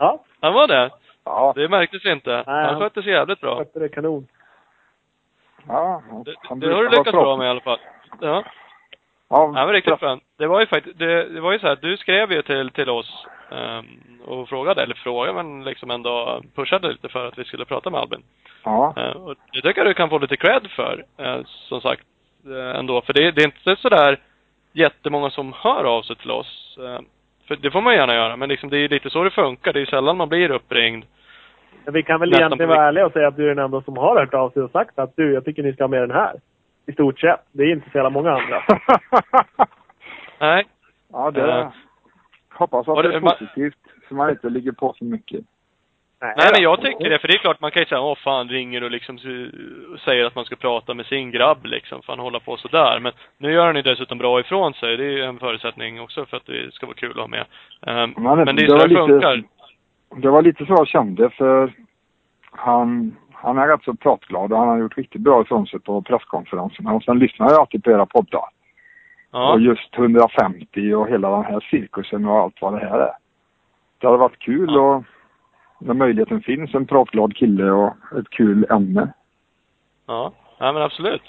Ja, Han var det? Ja. Det märktes inte. Nej, Han han- skötte sig jävligt bra. skötte det kanon. Ja. han- Det, han det har du lyckats bra med i alla fall. Ja. Ja, Han var riktigt skön. Det var ju faktiskt, det, det var ju så här, du skrev ju till, till oss ehm, och frågade, eller frågade men liksom ändå pushade lite för att vi skulle prata med Albin. Ja. Eh, och det tycker jag du kan få lite cred för, eh, som sagt, eh, ändå. För det, det är inte sådär jättemånga som hör av sig till oss. För det får man gärna göra, men liksom det är ju lite så det funkar. Det är ju sällan man blir uppringd. Men vi kan väl Nästan egentligen på vara ärliga och säga att du är den enda som har hört av sig och sagt att du, jag tycker ni ska ha med den här. I stort sett. Det är inte så jävla många andra. [LAUGHS] Nej. ja, det... Eh. Hoppas att det det- är positivt så man inte ligger på så mycket. Nej men jag tycker det, för det är klart man kan ju säga, åh fan ringer och liksom säger att man ska prata med sin grabb liksom, för han hålla på sådär. Men nu gör han ju dessutom bra ifrån sig. Det är ju en förutsättning också för att det ska vara kul att ha med. Um, Men men det är det så var det lite- funkar. Det var lite så jag kände för han, han är rätt så pratglad och han har gjort riktigt bra ifrån sig på presskonferenserna. Och sen lyssnar jag alltid på era poddar. Ja. Och just 150 och hela den här cirkusen och allt vad det här är. Det hade varit kul Ja. och när möjligheten finns, en pratglad kille och ett kul ämne. Ja, ja men absolut.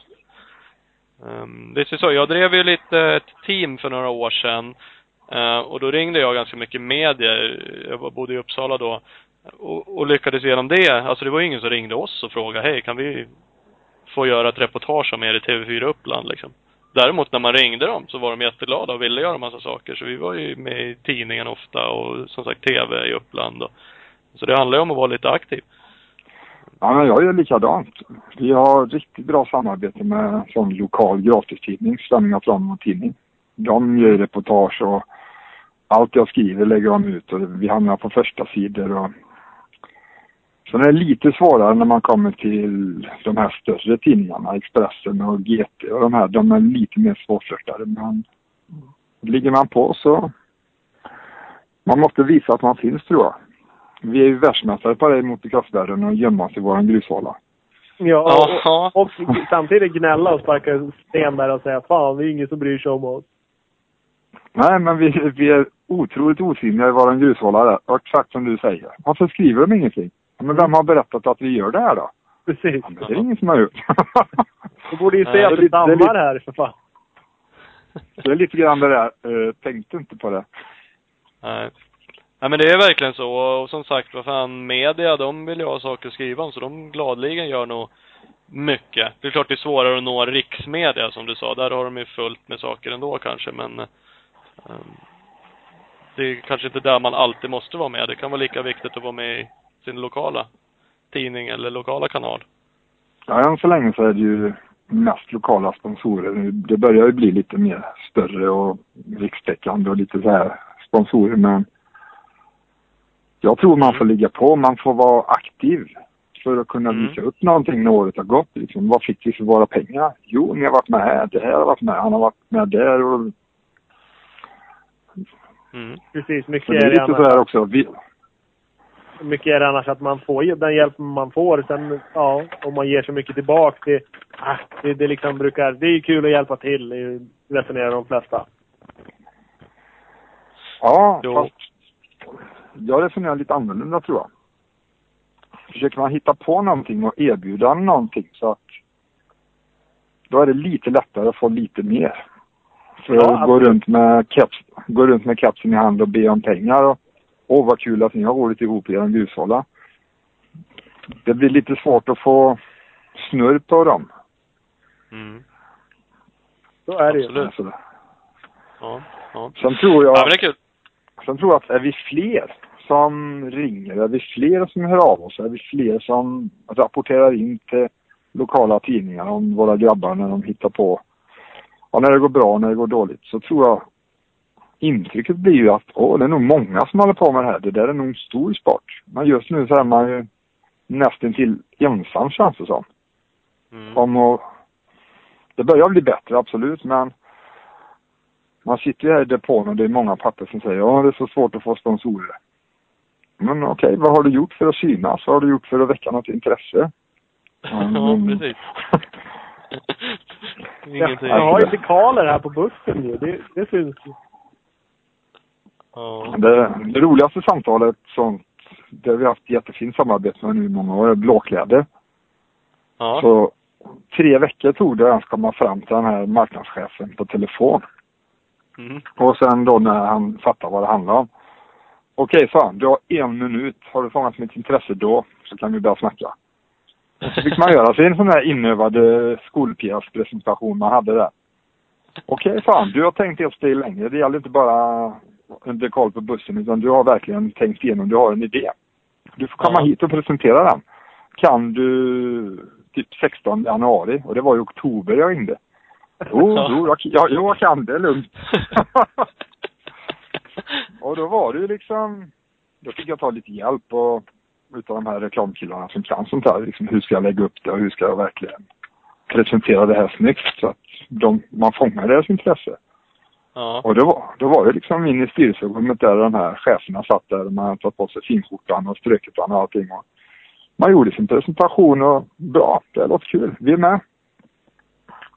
Um, det är så, jag drev ju lite ett team för några år sedan. uh, och då ringde jag ganska mycket medier. Jag bodde i Uppsala då. Och, och lyckades genom det. Alltså det var ju ingen som ringde oss och frågade, hej kan vi få göra ett reportage om er i TV4 Uppland liksom. Däremot när man ringde dem så var de jätteglada och ville göra massa saker. Så vi var ju med i tidningen ofta och som sagt TV i Uppland. Och, så det handlar ju om att vara lite aktiv. Ja, men jag gör likadant. Vi har riktigt bra samarbete med en sån lokal gratistidning, Svenningar Fram och Tidning. De gör reportage och allt jag skriver lägger de ut och vi hamnar på första sidor och Sen är det lite svårare när man kommer till de här större tidningarna, Expressen och GT och de här. De är lite mer svårflörtade men ligger man på så man måste visa att man finns tror jag. Vi är ju världsmästare på det i motocrossvärlden och gömma oss i våran grushåla. Ja, Ja. och, och samtidigt gnälla och sparka sten där och säga fan, det är ingen som bryr sig om oss. Nej, men vi, vi är otroligt osynliga i våran grushåla där. Och exakt som du säger. Varför skriver de ingenting? Men vem har berättat att vi gör det här då? Precis. Ja, men det är ingen som har gjort. [LAUGHS] Du borde ju se det att är det lite- det är dammar här för fan. det är lite grann det där, uh, tänkte inte på det. Nej. Nej men det är verkligen så. Och som sagt, vad fan, media, de vill ju ha saker att skriva om, så de gladligen gör nog mycket. Det är klart det är svårare att nå riksmedia, som du sa. Där har de ju fullt med saker ändå kanske, men um, det det är kanske inte där man alltid måste vara med. Det kan vara lika viktigt att vara med i sin lokala tidning eller lokala kanal. Ja, än så länge så är det ju mest lokala sponsorer. Det börjar ju bli lite mer större och rikstäckande och lite så här sponsorer men jag tror man får ligga på, man får vara aktiv för att kunna Mm. visa upp någonting när året har gått. Liksom, vad fick vi för våra pengar? Jo, ni har varit med här, det här har varit med, han har varit med där och Mm. Precis. Mycket så det är är det lite annars. så här också. Vi, mycket är det annars att man får den hjälp man får. Sen, ja, om man ger så mycket tillbaka. Det, ah, det, det liksom brukar... Det är ju kul att hjälpa till, är resonerar de flesta. ja, Jo. fast jag resonerar lite annorlunda tror jag. Försöker man hitta på någonting och erbjuda någonting så att då är det lite lättare att få lite mer. För Ja, att gå runt med keps, gå runt med kepsen i hand och be om pengar och åh vad kul att ni har roligt ihop i er hushålla. Det blir lite svårt att få snurr på dem. Mm. Så är det ju. Absolut. Så, Ja. Ja. sen tror jag Ja, men det är kul. Sen tror jag att är vi fler som ringer, är vi fler som hör av oss, är vi fler som rapporterar in till lokala tidningar om våra grabbar när de hittar på, ja, när det går bra och när det går dåligt, så tror jag intrycket blir ju att åh, det är nog många som håller på med det här. Det där är nog en stor sport. Men just nu så är man ju nästan till ensam känns det som. Mm. Om att, det börjar bli bättre, absolut, men man sitter ju här i depån och det är många papper som säger ja det är så svårt att få sponsorer. Men okej, vad har du gjort för att synas? Vad har du gjort för att väcka något intresse? [LAUGHS] Ja, Mm. precis. Jag, [LAUGHS] Ingenting. jag har ju dekaler här på bussen ju. Det, det syns ju. Ja. Det, det roligaste samtalet sånt, det vi haft jättefint samarbete med nu i många år, är Blåkläder. Ja. Så tre veckor tog det att ens komma fram till den här marknadschefen på telefon. Mm. Och sen då när han fattar vad det handlar om. Okej, sa han. Du har en minut. Har du fångat mitt intresse då så kan vi börja snacka. Och så fick man göra sig en sån här inövade skolpjäspresentation man hade där. Okej, sa han. Du har tänkt ett steg längre. Det gäller inte bara en dekal på bussen utan du har verkligen tänkt igenom. Du har en idé. Du får komma Ja. hit och presentera den. Kan du typ 16 januari och det var i oktober jag ringde. Jo, Ja. jo, jag, jag, jag kan det. Lugnt. [LAUGHS] och då var det ju liksom, då fick jag ta lite hjälp och utav de här reklamkillarna som kan sånt här. Liksom, hur ska jag lägga upp det och hur ska jag verkligen presentera det här snyggt så att de, man fångar deras intresse. Ja. Och då var, då var det liksom in i styrelserummet där de här cheferna satt där man hade tagit på sig finskjortan och ströket och allting. Och man gjorde sin presentation och bra, det låter kul. Vi är med.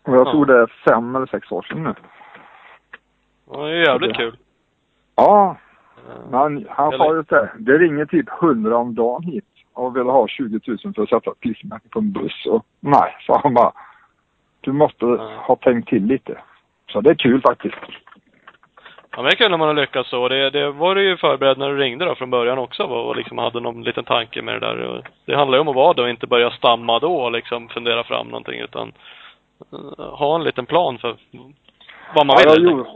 Och jag Ja. tror det är fem eller sex år sedan nu. Ja, Det är jävligt kul. Ja, Eh, men han Eller- sa ju det. Det ringer typ hundra om dagen hit och vill ha 20 000 för att sätta ett klistermärke på en buss. Och nej, sa han bara. Du måste Ja. ha tänkt till lite. Så det är kul faktiskt. Ja, men det är kul när man har lyckats så. Det, det var du ju förberedd när du ringde då från början också och liksom hade någon liten tanke med det där. Det handlar ju om att vara det och inte börja stamma då och liksom fundera fram någonting utan ha en liten plan för vad man Ja, vill. jag, gjorde,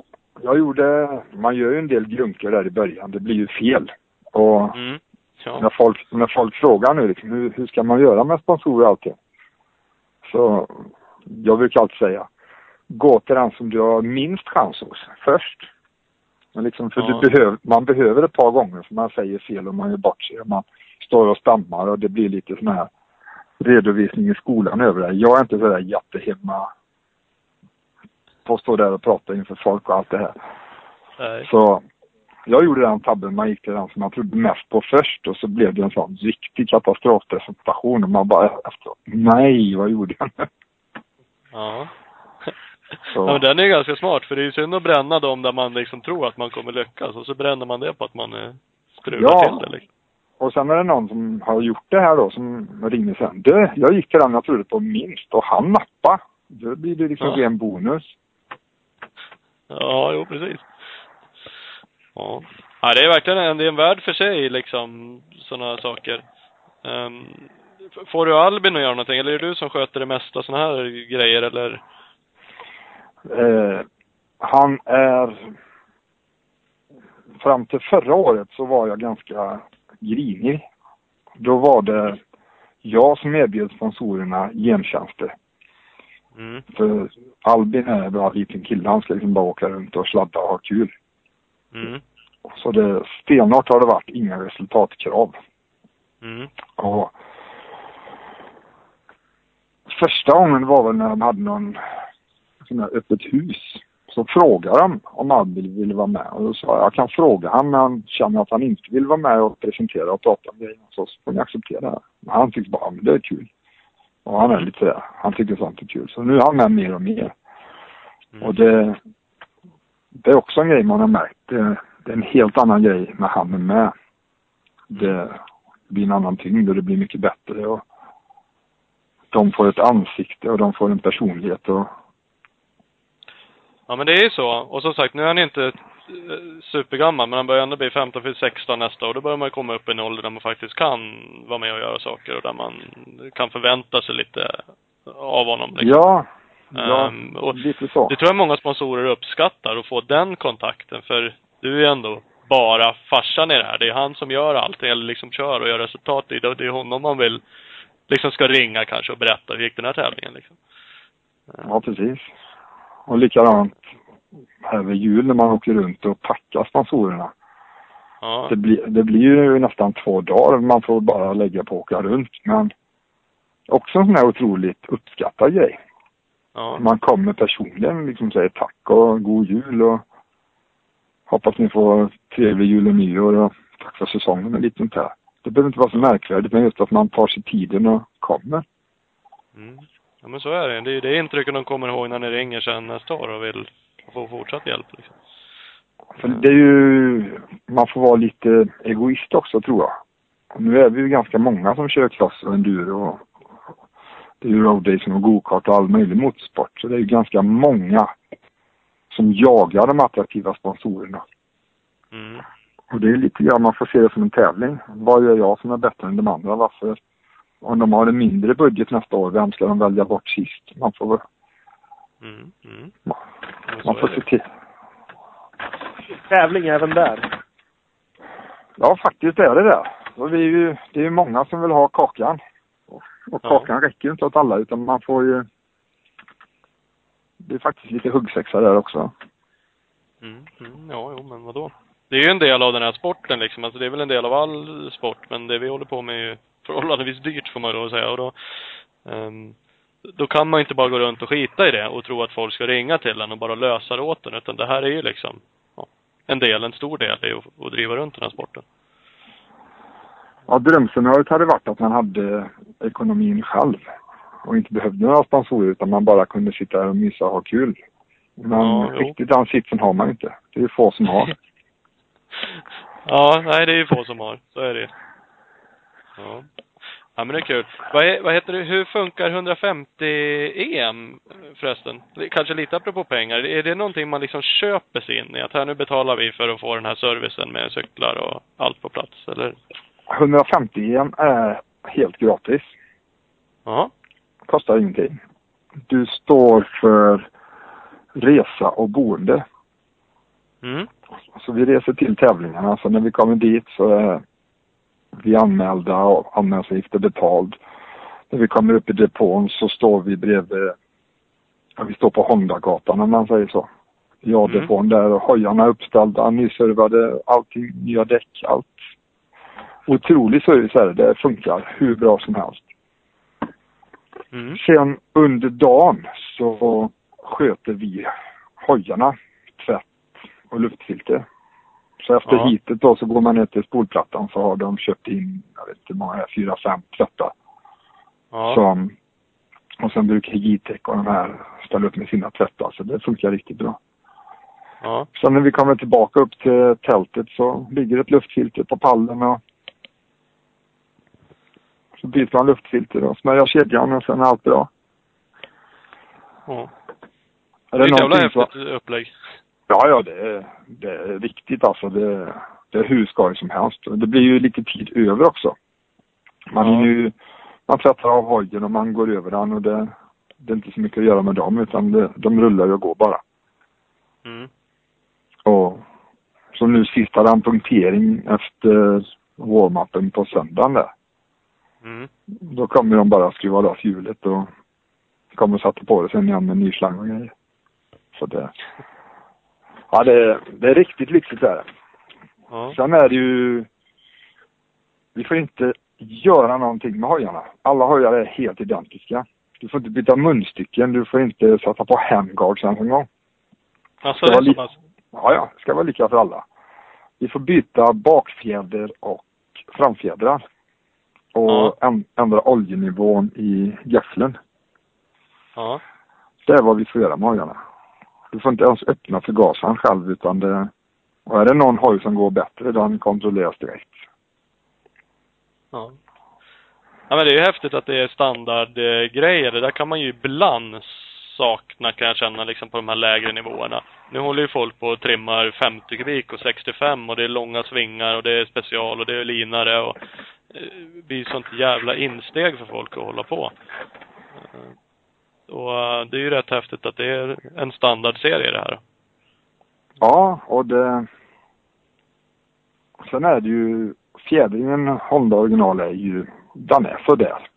jag gjorde, man gör ju en del grunkor där i början. Det blir ju fel. Och. Mm. Ja. när, folk, när folk frågar nu liksom, hur, hur ska man göra med sponsorer och allting? Så jag brukar alltid säga, gå till den som du har minst chans hos först. Men liksom, för Ja. behöver, man behöver ett par gånger för man säger fel och man gör bort sig. Man står och stammar och det blir lite sån här redovisning i skolan över det. Jag är inte sådär jättehemma på att stå där och prata inför folk och allt det här. Nej. Så jag gjorde den tabben. Man gick till den som man trodde mest på först och så blev det en sån riktig katastrofpresentation och man bara efteråt, nej vad gjorde jag nu? Ja. [LAUGHS] Så. Ja men den är ju ganska smart för det är ju synd att bränna dem där man liksom tror att man kommer lyckas och så bränner man det på att man eh, strular Ja. till det liksom. Och sen är det någon som har gjort det här då som ringer sen. Du, jag gick till den jag trodde på minst och han nappade. Då blir det liksom Ja. ren bonus. Ja, jo precis. Ja. ja det är verkligen en, det är en värld för sig liksom, sådana saker. Um, får du Albin att göra någonting eller är det du som sköter det mesta sådana här grejer eller? Eh, han är fram till förra året så var jag ganska grinig. Då var det jag som erbjöd sponsorerna gentjänster. Mm. För Albin är en liten kille. Han ska liksom bara åka runt och sladda och ha kul. Mm. Så det, stenhårt har det varit inga resultatkrav. Mm. Och första gången var väl när de hade någon sån här öppet hus. Så frågade de om Albin ville vara med. Och då sa jag, jag kan fråga han men han känner att han inte vill vara med och presentera och prata om grejerna. Så får ni acceptera det. Men han tyckte bara, men det är kul. Och han är lite sådär, han tycker sånt är kul. Så nu är han med mer och mer. Mm. Och det, det är också en grej man har märkt. Det, det är en helt annan grej när han är med. Det blir en annan tyngd och det blir mycket bättre. Och de får ett ansikte och de får en personlighet. Och, Ja men det är ju så. Och som sagt, nu är han inte eh, supergammal, men han börjar ändå bli 15 för 16 nästa år. Då börjar man komma upp i en ålder där man faktiskt kan vara med och göra saker och där man kan förvänta sig lite av honom. Liksom. ja, ja och lite så. det tror jag många sponsorer uppskattar, att få den kontakten. För du är ju ändå bara farsan i det här. Det är han som gör allt, eller liksom kör och gör resultat det. Och det är honom man vill, liksom ska ringa kanske och berätta hur gick den här tävlingen liksom. Ja, precis. Och likadant här vid jul när man åker runt och packar sponsorerna. Ja. Det blir, det blir ju nästan två dagar man får bara lägga på att åka runt. Men också en sån här otroligt uppskattad grej. Ja. Man kommer personligen liksom säger tack och god jul och hoppas ni får trevlig jul och nyår och tack för säsongen och lite sånt där. Det behöver inte vara så märkvärdigt men just att man tar sig tiden och kommer. Mm. Ja men så är det. Det är ju det intrycket de kommer ihåg när ni ringer sen nästa år och vill få fortsatt hjälp liksom. För det är ju, man får vara lite egoist också tror jag. Nu är vi ju ganska många som kör cross och enduro och det är ju roadracing och gokart och all möjlig motorsport. Så det är ju ganska många som jagar de attraktiva sponsorerna. Mm. Och det är lite grann, man får se det som en tävling. Vad gör jag som är bättre än de andra? Varför? Om de har en mindre budget nästa år, vem ska de välja bort sist? Man får, Mm. Mm. man, får se till. Tävling även där. Ja, faktiskt är det det. Och vi är ju, det är ju många som vill ha kakan. Och, och Ja. kakan räcker ju inte åt alla utan man får ju... Det är faktiskt lite huggsexa där också. Mm. Mm. Ja, jo, men vadå? Det är ju en del av den här sporten liksom. Alltså det är väl en del av all sport, men det vi håller på med är ju förhållandevis dyrt får man då säga. Och då, ehm, då kan man inte bara gå runt och skita i det och tro att folk ska ringa till en och bara lösa det åt en. Utan det här är ju liksom, ja, en del, en stor del i att, att driva runt den här sporten. Ja, drömscenariot hade varit att man hade ekonomin själv. Och inte behövde några sponsorer utan man bara kunde sitta och mysa och ha kul. Men Ja, riktigt den sitsen har man inte. Det är ju få som har. [LAUGHS] Ja, nej det är ju få som har. Så är det ju. Ja. Ja men det är kul. Vad, vad heter det, hur funkar 150 EM förresten? Kanske lite apropå pengar. Är det någonting man liksom köper sig in i? Att här nu betalar vi för att få den här servicen med cyklar och allt på plats, eller? 150 EM är helt gratis. Ja. Kostar ingenting. Du står för resa och boende. Mm. Så vi reser till tävlingarna. Så när vi kommer dit så är vi anmälda och anmälningsavgift är betald. När vi kommer upp i depån så står vi bredvid, vi står på Hondagatan om man säger så. Ja, Mm. depån där och hojarna är uppställda, nyservade, allting, nya däck, allt. Otrolig service är det. Det funkar hur bra som helst. Mm. Sen under dagen så sköter vi hojarna, tvätt och luftfilter. Så efter Ja. hitet då så går man ner till spolplattan så har de köpt in, jag vet inte hur många det fyra, fem tvättar. Ja. Som, och sen brukar Jitec och de här ställa upp med sina tvättar så det funkar riktigt bra. Ja. Sen när vi kommer tillbaka upp till tältet så ligger ett luftfilter på pallen och så byter man luftfilter och smörjer kedjan och sen är allt bra. ja. Är Det är ett jävla häftigt upplägg. Ja, ja, det är, det är riktigt alltså. Det, det är hur skoj som helst. Det blir ju lite tid över också. Man Ja. ju, man tvättar av hojen och man går över den och det, det är inte så mycket att göra med dem utan det, de rullar ju och går bara. Mm. Och Så nu sist hade han punktering efter warm-upen på söndagen där. Mm. Då kommer de bara skruva loss hjulet och kommer sätta på det sen igen med ny slang och grejer. Så det... Ja, det, det är riktigt lyxigt där. Ja. Sen är det ju... Vi får inte göra någonting med hojarna. Alla hojar är helt identiska. Du får inte byta munstycken, du får inte sätta på handguards ens en gång. Alltså, Det är li- så pass? Ja, ja, det ska vara lika för alla. Vi får byta bakfjäder och framfjädrar. Och Ja. ändra oljenivån i göffeln. Ja. Det är vad vi får göra med hojarna. Du får inte ens öppna förgasaren själv utan det... Och är det någon hoj som går bättre, den kontrolleras direkt. Ja. Ja men det är ju häftigt att det är standardgrejer. Det där kan man ju ibland sakna kan jag känna liksom på de här lägre nivåerna. Nu håller ju folk på och trimmar 50 kubik och 65 och det är långa svingar och det är special och det är linare och eh, det blir sånt jävla insteg för folk att hålla på. Och eh, det är ju rätt häftigt att det är en standardserie det här. Ja, och det... Sen är det ju... Fjädringen Honda original är ju... Den är sådär.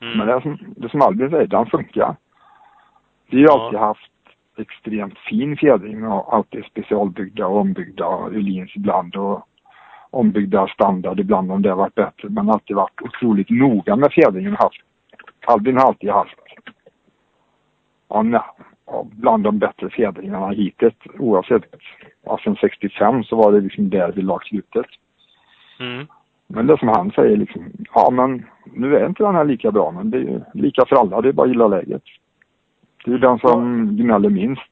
Mm. Men det är som, det som Albin säger, den funkar. Vi har Ja. alltid haft extremt fin fjädring och alltid specialbyggda och ombyggda Öhlins ibland och ombyggda standard ibland om det har varit bättre. Men alltid varit otroligt noga med fjädringen. Albin har alltid haft ja, bland de bättre fjädringarna hittills. Oavsett, ja, sen 65 så var det liksom där vi lag slutet. Mm. Men det som han säger liksom, ja men nu är inte den här lika bra men det är ju lika för alla, det är bara att gilla läget. Det är ju den som gnäller minst.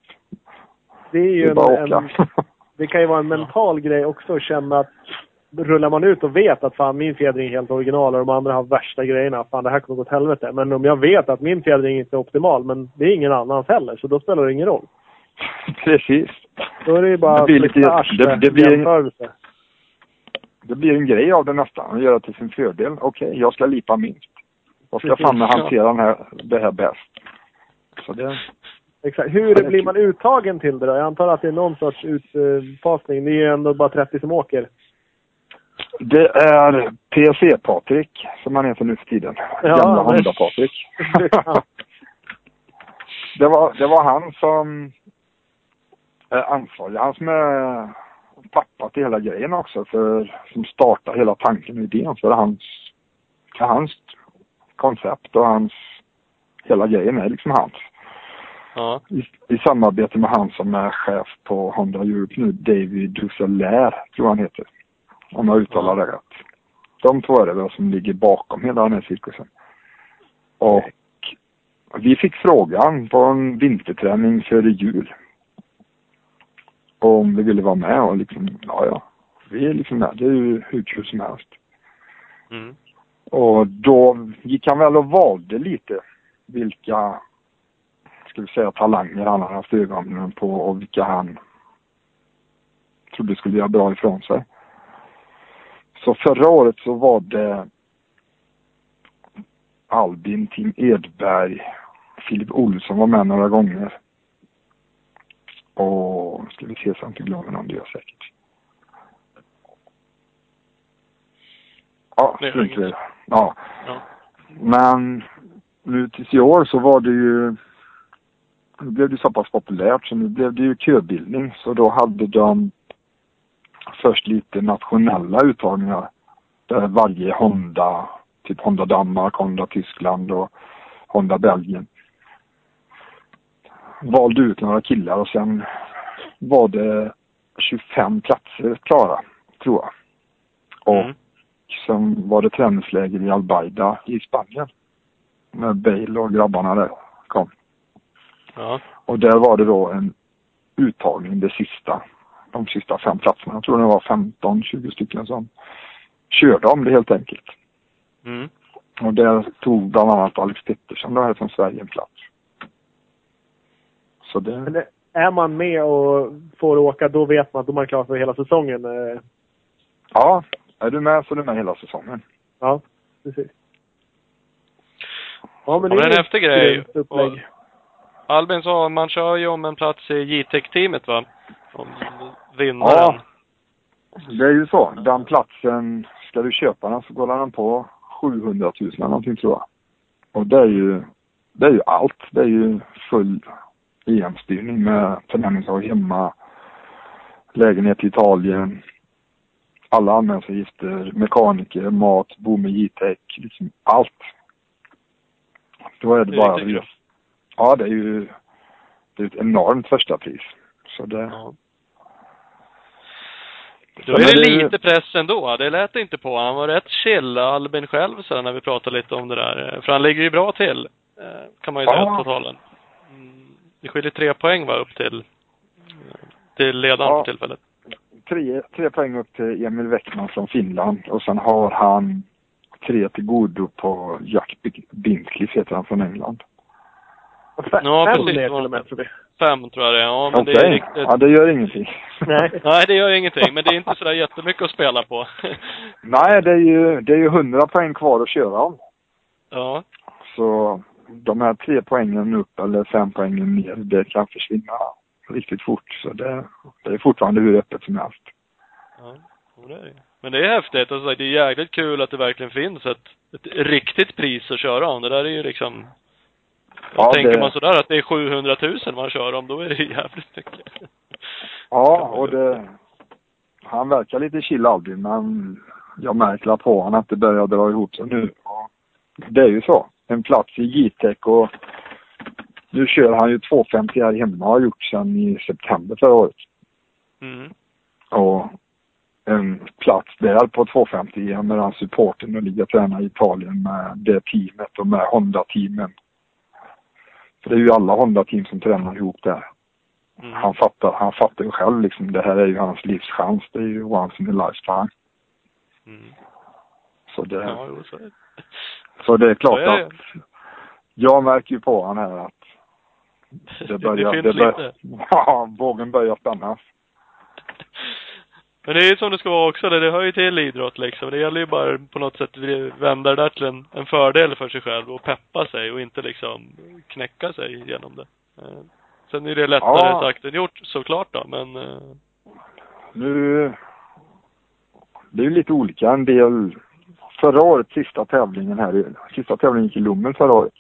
Det är Det ju är en, en, åka. det kan ju vara en [LAUGHS] mental grej också att känna att rullar man ut och vet att fan min fjädring är helt original och de andra har värsta grejerna. Fan det här kommer gå åt helvete. Men om jag vet att min fjädring inte är optimal men det är ingen annans heller så då spelar det ingen roll. [LAUGHS] Precis. Då är det ju bara Det blir lite- det- det blir jämförelse. Det blir en grej av det nästan, att göra till sin fördel. Okej, jag ska lipa minst. Jag ska fan hantera den här, det här bäst. Så det, Exakt. Hur blir man uttagen till det då? Jag antar att det är någon sorts utfasning. Det är ju ändå bara 30 som åker. Det är PC-Patrik, som han heter nu för tiden. Ja, Gamla Honda-Patrik. [LAUGHS] det, var, det var han som är ansvarig. Han som är pappa till hela grejen också. För, som startade hela tanken och idén. För hans, hans koncept och hans, hela grejen är liksom hans. Ja. I, I samarbete med han som är chef på Honda Europe nu, David Dusselair, tror han heter. Om jag uttalar det rätt. De två är det väl som ligger bakom hela den här cirkusen. Och vi fick frågan på en vinterträning före jul. Om vi ville vara med och liksom, ja ja. Vi är liksom med. Det är ju hur kul som helst. Mm. Och då gick han väl och valde lite vilka, ska vi säga, talanger han hade haft ögonen på och vilka han trodde skulle göra bra ifrån sig. Så förra året så var det Albin, Tim Edberg, Filip Olsson var med några gånger. Och ska vi se så jag inte glömmer någon, det gör jag säkert. Ja, strunt det. Ja. Ja. Men nu tills i år så var det ju nu blev det så pass populärt så nu blev det ju köbildning. Så då hade de först lite nationella uttagningar. Där varje Honda, typ Honda Danmark, Honda Tyskland och Honda Belgien valde ut några killar och sen var det 25 platser klara, tror jag. Och Mm. sen var det träningsläger i Albaida i Spanien. När Bale och grabbarna där kom. Ja. Och där var det då en uttagning, det sista. De sista fem platserna. Jag tror det var 15-20 stycken som körde om det helt enkelt. Mm. Och där tog bland annat Alex Pettersson då här från Sverige en plats. Så Men det, det, är man med och får åka, då vet man att då är man klar för hela säsongen. Eh, ja, är du med så är du med hela säsongen. Ja, precis. Ja, men Ja, men det är en häftig grej. Albin sa, man kör ju om en plats i J-Tech-teamet va? Om vinnaren. Ja. Det är ju så. Den platsen, ska du köpa den så går den på 700 000 eller någonting tror jag. Och det är ju, det är ju allt. Det är ju full EM-styrning med träningslag hemma, lägenhet i Italien, alla anmälningsavgifter, mekaniker, mat, bo med J-tech, liksom allt. Då är det, Det är bara... riktigt. Ja, det är ju det är ett enormt första pris. Så det... Ja. Då är det lite press ändå. Det lät inte på. Han var rätt chill, Albin själv, så när vi pratade lite om det där. För han ligger ju bra till, eh, kan man ju säga, Ja. totalen. Mm, Det skiljer tre poäng va, upp till, till ledaren Ja. för tillfället. tre, tre poäng upp till Emil Weckman från Finland och sen har han tre till godo på Jack Binkley heter han från England. Fem, Ja, fem precis. ner till och med tror vi. Fem tror jag det är. Ja, men Okej, det är riktigt. ja det gör ingenting. [LAUGHS] Nej. Nej, det gör ingenting. Men det är inte sådär jättemycket att spela på. [LAUGHS] Nej, det är ju, det är ju 100 poäng kvar att köra om. ja. Så de här tre poängen upp eller fem poängen ner, det kan försvinna riktigt fort. Så det, det är fortfarande hur öppet som helst. Ja, det är det. Men det är häftigt. Alltså, det är jäkligt kul att det verkligen finns ett, ett riktigt pris att köra om. Det där är ju liksom... Ja, tänker det- man sådär att det är 700 000 man kör om, då är det jävligt mycket. Ja, och det... Han verkar lite chill Albin, men jag märker på honom att det börjar dra ihop sig nu. Det är ju så. En plats i J-tech och nu kör han ju 250 här hemma och har gjort sedan i september förra året. Mm. Och en plats där på 250 med den supporten och ligga och träna i Italien med det teamet och med Honda-teamen. För det är ju alla Honda-team som tränar ihop där. Mm. Han fattar, han fattar ju själv liksom, det här är ju hans livschans. Det är ju once in a lifetime. Mm. Så det, Ja, jo, så är det. så det är klart är det. att jag märker ju på honom här att det [LAUGHS] börjar, det det finns bör, lite. [LAUGHS] ja, vågen börjar spännas. [LAUGHS] Men det är ju som det ska vara också. Det, det hör ju till idrott liksom. Det gäller ju bara på något sätt att vända det där till en, en fördel för sig själv och peppa sig och inte liksom knäcka sig genom det. Eh, Sen är det lättare Ja. sagt än gjort såklart då, men eh, Nu, det är ju lite olika. En del, förra året, sista tävlingen här, sista tävlingen gick i Lommen förra året.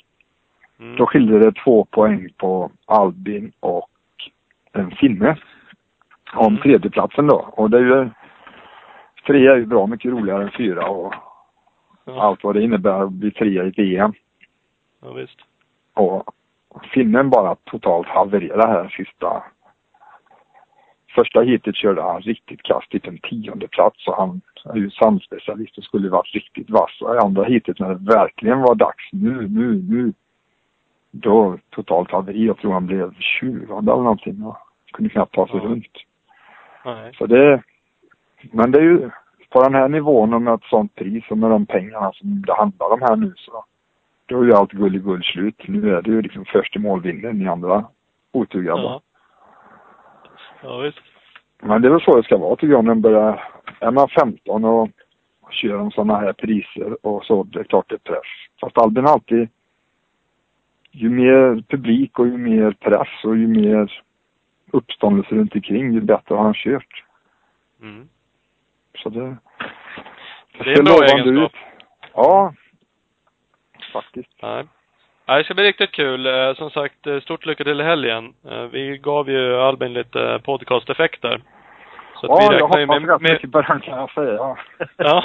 mm. Då skilde det två poäng på Albin och en finne. Om Mm. tredjeplatsen då. Och det är ju, tre är ju bra mycket roligare än fyra och ja, allt vad det innebär att bli trea i VM. ja, visst. Och finnen bara totalt havererade här sista. Första heatet körde han riktigt kast, typ en tionde plats och han är ju samspecialist och skulle varit riktigt vass. Och i andra heatet när det verkligen var dags, nu, nu, nu. Då totalt haveri. Jag tror han blev 20 eller någonting och kunde knappt ta sig Ja. runt. Nej. Så det, men det är ju på den här nivån och med ett sånt pris och med de pengarna som det handlar om här nu så då är ju allt gull i guld slut. Nu är det ju liksom först i mål vinner, ni andra oturgrabbar. Ja. Ja, visst. Men det är väl så det ska vara tycker jag när man börjar, är man 15 och kör om sådana här priser och så, det är klart det är press. Fast Albin alltid, ju mer publik och ju mer press och ju mer uppståndelse runt omkring, ju bättre har han kört. Mm. Så det, Det är en bra egenskap. Ja. Faktiskt. Nej. Nej, det ska bli riktigt kul. Eh, Som sagt, eh, stort lycka till i helgen. Eh, Vi gav ju Albin lite podcast-effekter. Så att Ja, vi jag räknar ju hoppas med, rätt med, mycket på den kan jag säga. Ja.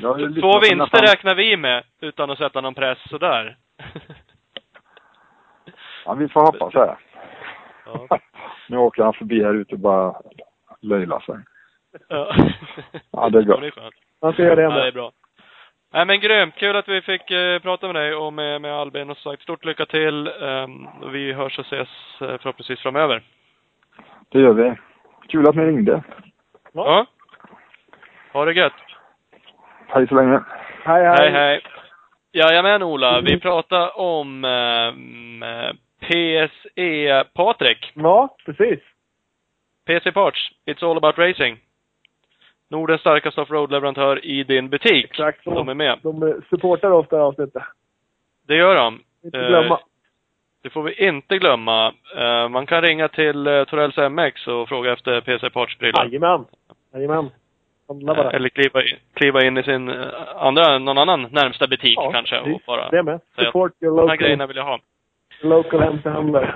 Jag Två vinster räknar vi med, utan att sätta någon press sådär. Ja, vi får hoppas det. Ja. [LAUGHS] Nu åker han förbi här ute och bara löjlar sig. Ja. [LAUGHS] Ja, det är gott. det är skönt. Man ska göra det Ja, det är bra. Nej men grymt. Kul att vi fick eh, prata med dig och med, med Albin och som sagt, stort lycka till. Um, vi hörs och ses eh, förhoppningsvis framöver. Det gör vi. Kul att ni ringde. Ja. Ha det gött. Hej så länge. Hej, hej. Hej hej. Jajamän Ola, vi pratar om eh, PSE Patrik. Ja, precis. PC Parts, It's all about racing. Nordens starkaste offroad-leverantör i din butik. Exakt så. De är med. De eh, supportar ofta avsnittet. Det gör de. Inte Eh, glömma. Det får vi inte glömma. Eh, man kan ringa till Torells MX och fråga efter PC Parts-prylar. Jajamän. Jajamän. Handla bara. Eh, Eller kliva in, kliva in i sin eh, andra, någon annan närmsta butik Ja, kanske och bara Det med. Support your de här local, grejerna vill jag ha. Local MC-handlare.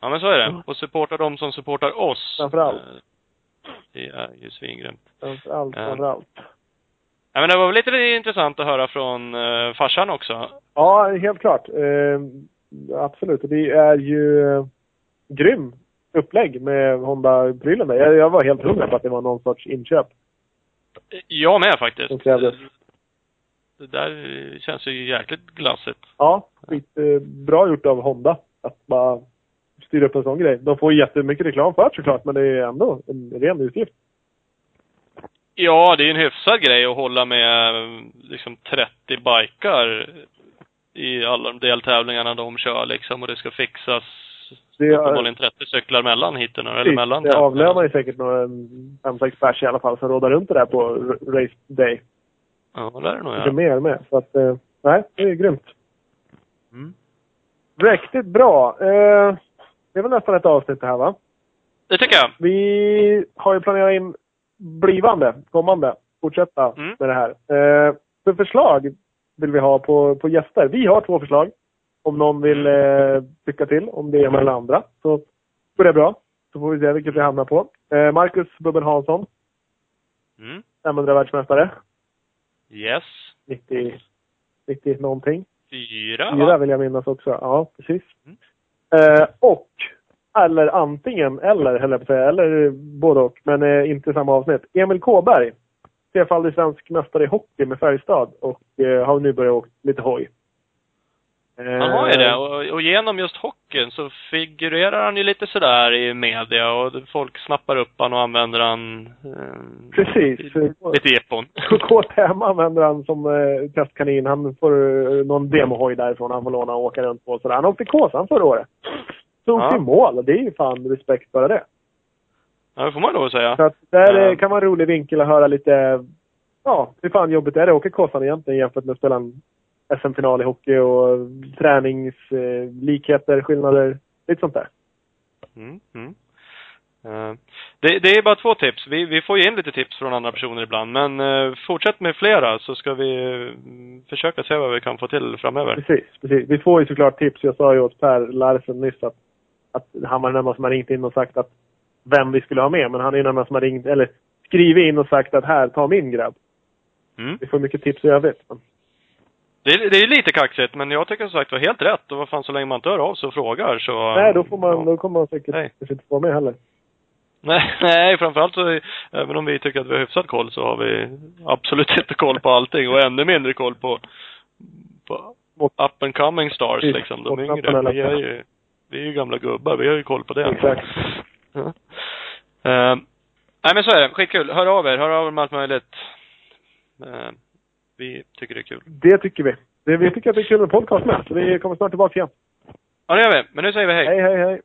Ja men så är det. Och supporta de som supportar oss. Framförallt. Eh, Det är ju svingrymt. Framförallt, Ja. framförallt. Ja, men det var väl lite intressant att höra från uh, farsan också. Ja, helt klart. Eh, absolut. Det är ju eh, grym upplägg med Honda-prylen där. Jag, jag var helt hundra på att det var någon sorts inköp. Jag med faktiskt. Det där känns ju jäkligt glassigt. Ja, eh, bra gjort av Honda att bara styra upp en sån grej. De får jättemycket reklam för det såklart, men det är ändå en ren utgift. Ja, det är en hyfsad grej att hålla med liksom 30 bikar i alla de deltävlingarna de kör liksom och det ska fixas Det, uppenbarligen 30 cyklar mellan hitten eller mellan det avlönar ju säkert några fem sex pers i alla fall som rådar runt det där på race day. Ja, det är det nog ja. mer med. Så att, eh, nej, det är grymt. Mm. Riktigt bra. Eh, det är väl nästan ett avsnitt det här va? Det tycker jag. Vi har ju planerat in blivande, kommande, fortsätta Mm. med det här. Eh, för förslag vill vi ha på, på gäster. Vi har två förslag. Om någon vill eh, tycka till om det ena eller andra så går det bra. Så får vi se vilket vi hamnar på. Eh, Marcus Bubben Hansson, Mm. 500 världsmästare. Yes. 90, 90 någonting. Fyra, Fyra va? vill jag minnas också. Ja, precis. Mm. Eh, och, eller antingen eller, höll jag på att säga, eller både och, men eh, inte samma avsnitt. Emil Kåberg, trefaldig svensk mästare i hockey med Färjestad och eh, har nu börjat åka lite hoj. Eh, Han har ju det. Och, och genom just hockeyn så figurerar han ju lite sådär i media och folk snappar upp han och använder han eh, Precis. lite jippon. [LAUGHS] KTM använder han som eh, testkanin. Han får eh, någon demohoj därifrån han får låna och åka runt på. Sådär. Han åkte Kåsan förra året. Tog Ja. till mål och det är ju fan respekt bara det. Ja, det får man lov att säga. Så att där Ja. eh, kan vara en rolig vinkel att höra lite, ja, hur fan jobbigt är det att åka Kåsan egentligen jämfört med att spela en SM-final i hockey och träningslikheter, skillnader, lite sånt där. Mm, mm. Eh, det, det är bara två tips. Vi, vi får ju in lite tips från andra personer ibland, men eh, fortsätt med flera så ska vi mm, försöka se vad vi kan få till framöver. Precis, precis. Vi får ju såklart tips. Jag sa ju åt Per Larsen nyss att, att han var den enda som har ringt in och sagt att vem vi skulle ha med. Men han är den enda som har ringt, eller skrivit in och sagt att här, ta min grabb. Mm. Vi får mycket tips i övrigt. Men, Det, är- det är lite kaxigt, men jag tycker som sagt var helt rätt. Och vad fan, så länge man inte hör av sig och frågar så... nej, då får man, Ja. då kommer man säkert Nej. inte vara med heller. Nej, [LAUGHS] nej, framförallt så, även om vi tycker att vi har hyfsad koll så har vi absolut inte koll på allting och ännu mindre koll på, på up and coming stars Precis. liksom. De yngre. Vi är ju, vi är ju gamla gubbar, vi har ju koll på det. Exakt. Ja. Eh, nej men så är det, skitkul. Hör av er, hör av er med allt möjligt. Eh, vi tycker det är kul. Det tycker vi. Det, vi tycker att det är kul med podcast med. Så vi kommer snart tillbaka igen. Ja det gör vi, men nu säger vi hej. Hej, hej, hej.